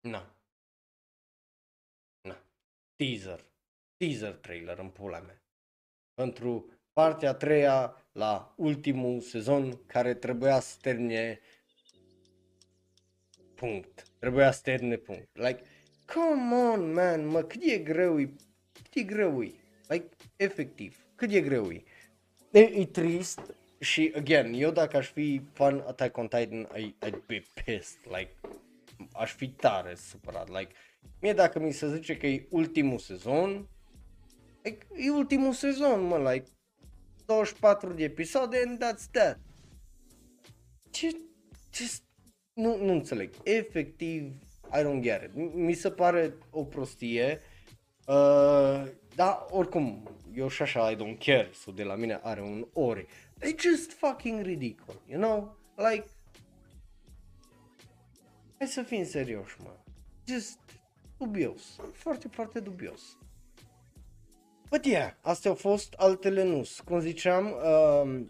Na. Na. Teaser. Teaser trailer în pula mea. Pentru partea a treia la ultimul sezon care trebuia să termine punct. Trebuia să termine punct. Like, come on, man, mă, cât e greu e, cât e greu e. Like, efectiv, cât e greu e. E, e trist și, again, eu dacă aș fi fan Attack on Titan, I, I'd be pissed, like, aș fi tare supărat, like, mie dacă mi se zice că e ultimul sezon, like, e ultimul sezon, mă, like, 24 de episoade and that's that. Ce, ce, nu, nu înțeleg, efectiv, I don't get it, mi se pare o prostie, uh, dar oricum, eu și așa I don't care, so de la mine are un ori. It's just fucking ridicol, you know? Like, hai să fim serioși, mă. Just dubios, foarte, foarte dubios. But yeah, astea au fost altele nu. Cum ziceam, uh,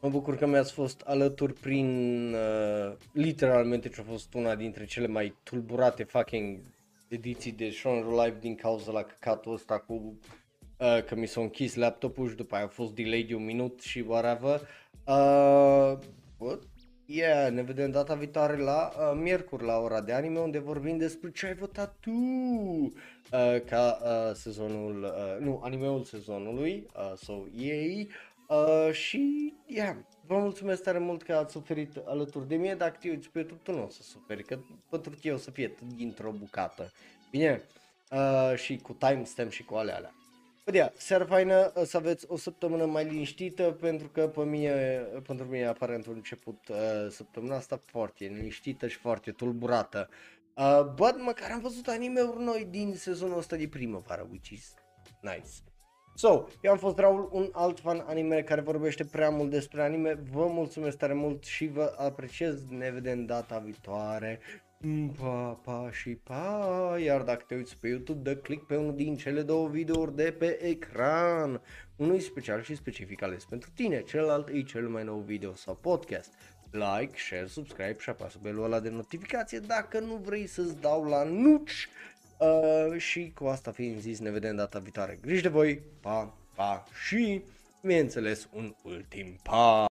mă bucur că mi-ați fost alături prin, uh, literalmente ce a fost una dintre cele mai tulburate fucking ediții de Shonen Live din cauza la căcatul ăsta cu uh, că mi s-a închis laptopul și după aia a fost delay de un minut și whatever. Uh, but, yeah, ne vedem data viitoare la uh, miercuri la ora de anime unde vorbim despre ce ai votat tu uh, ca uh, sezonul, uh, nu, animeul sezonului, uh, so yay. Uh, și, yeah, vă mulțumesc tare mult că ați suferit alături de mine, dacă te uiți pe YouTube tu nu o să suferi, că pentru tine o să fie tot dintr-o bucată. Bine, uh, și cu timestamp și cu ale alea. Bă, yeah, seara faină, să aveți o săptămână mai liniștită, pentru că pe mine, pentru mine aparent a început uh, săptămâna asta foarte liniștită și foarte tulburată. Uh, but măcar am văzut anime-uri noi din sezonul ăsta de primăvară, which is nice. So, eu am fost Raul, un alt fan anime care vorbește prea mult despre anime. Vă mulțumesc tare mult și vă apreciez. Ne vedem data viitoare. Pa, pa și pa. Iar dacă te uiți pe YouTube, dă click pe unul din cele două videouri de pe ecran. Unul e special și specific ales pentru tine, celălalt e cel mai nou video sau podcast. Like, share, subscribe și apasă belul ăla de notificație dacă nu vrei să-ți dau la nuci. Uh, și cu asta fiind zis, ne vedem data viitoare. Grijă de voi, pa, pa și, bineînțeles, un ultim pa!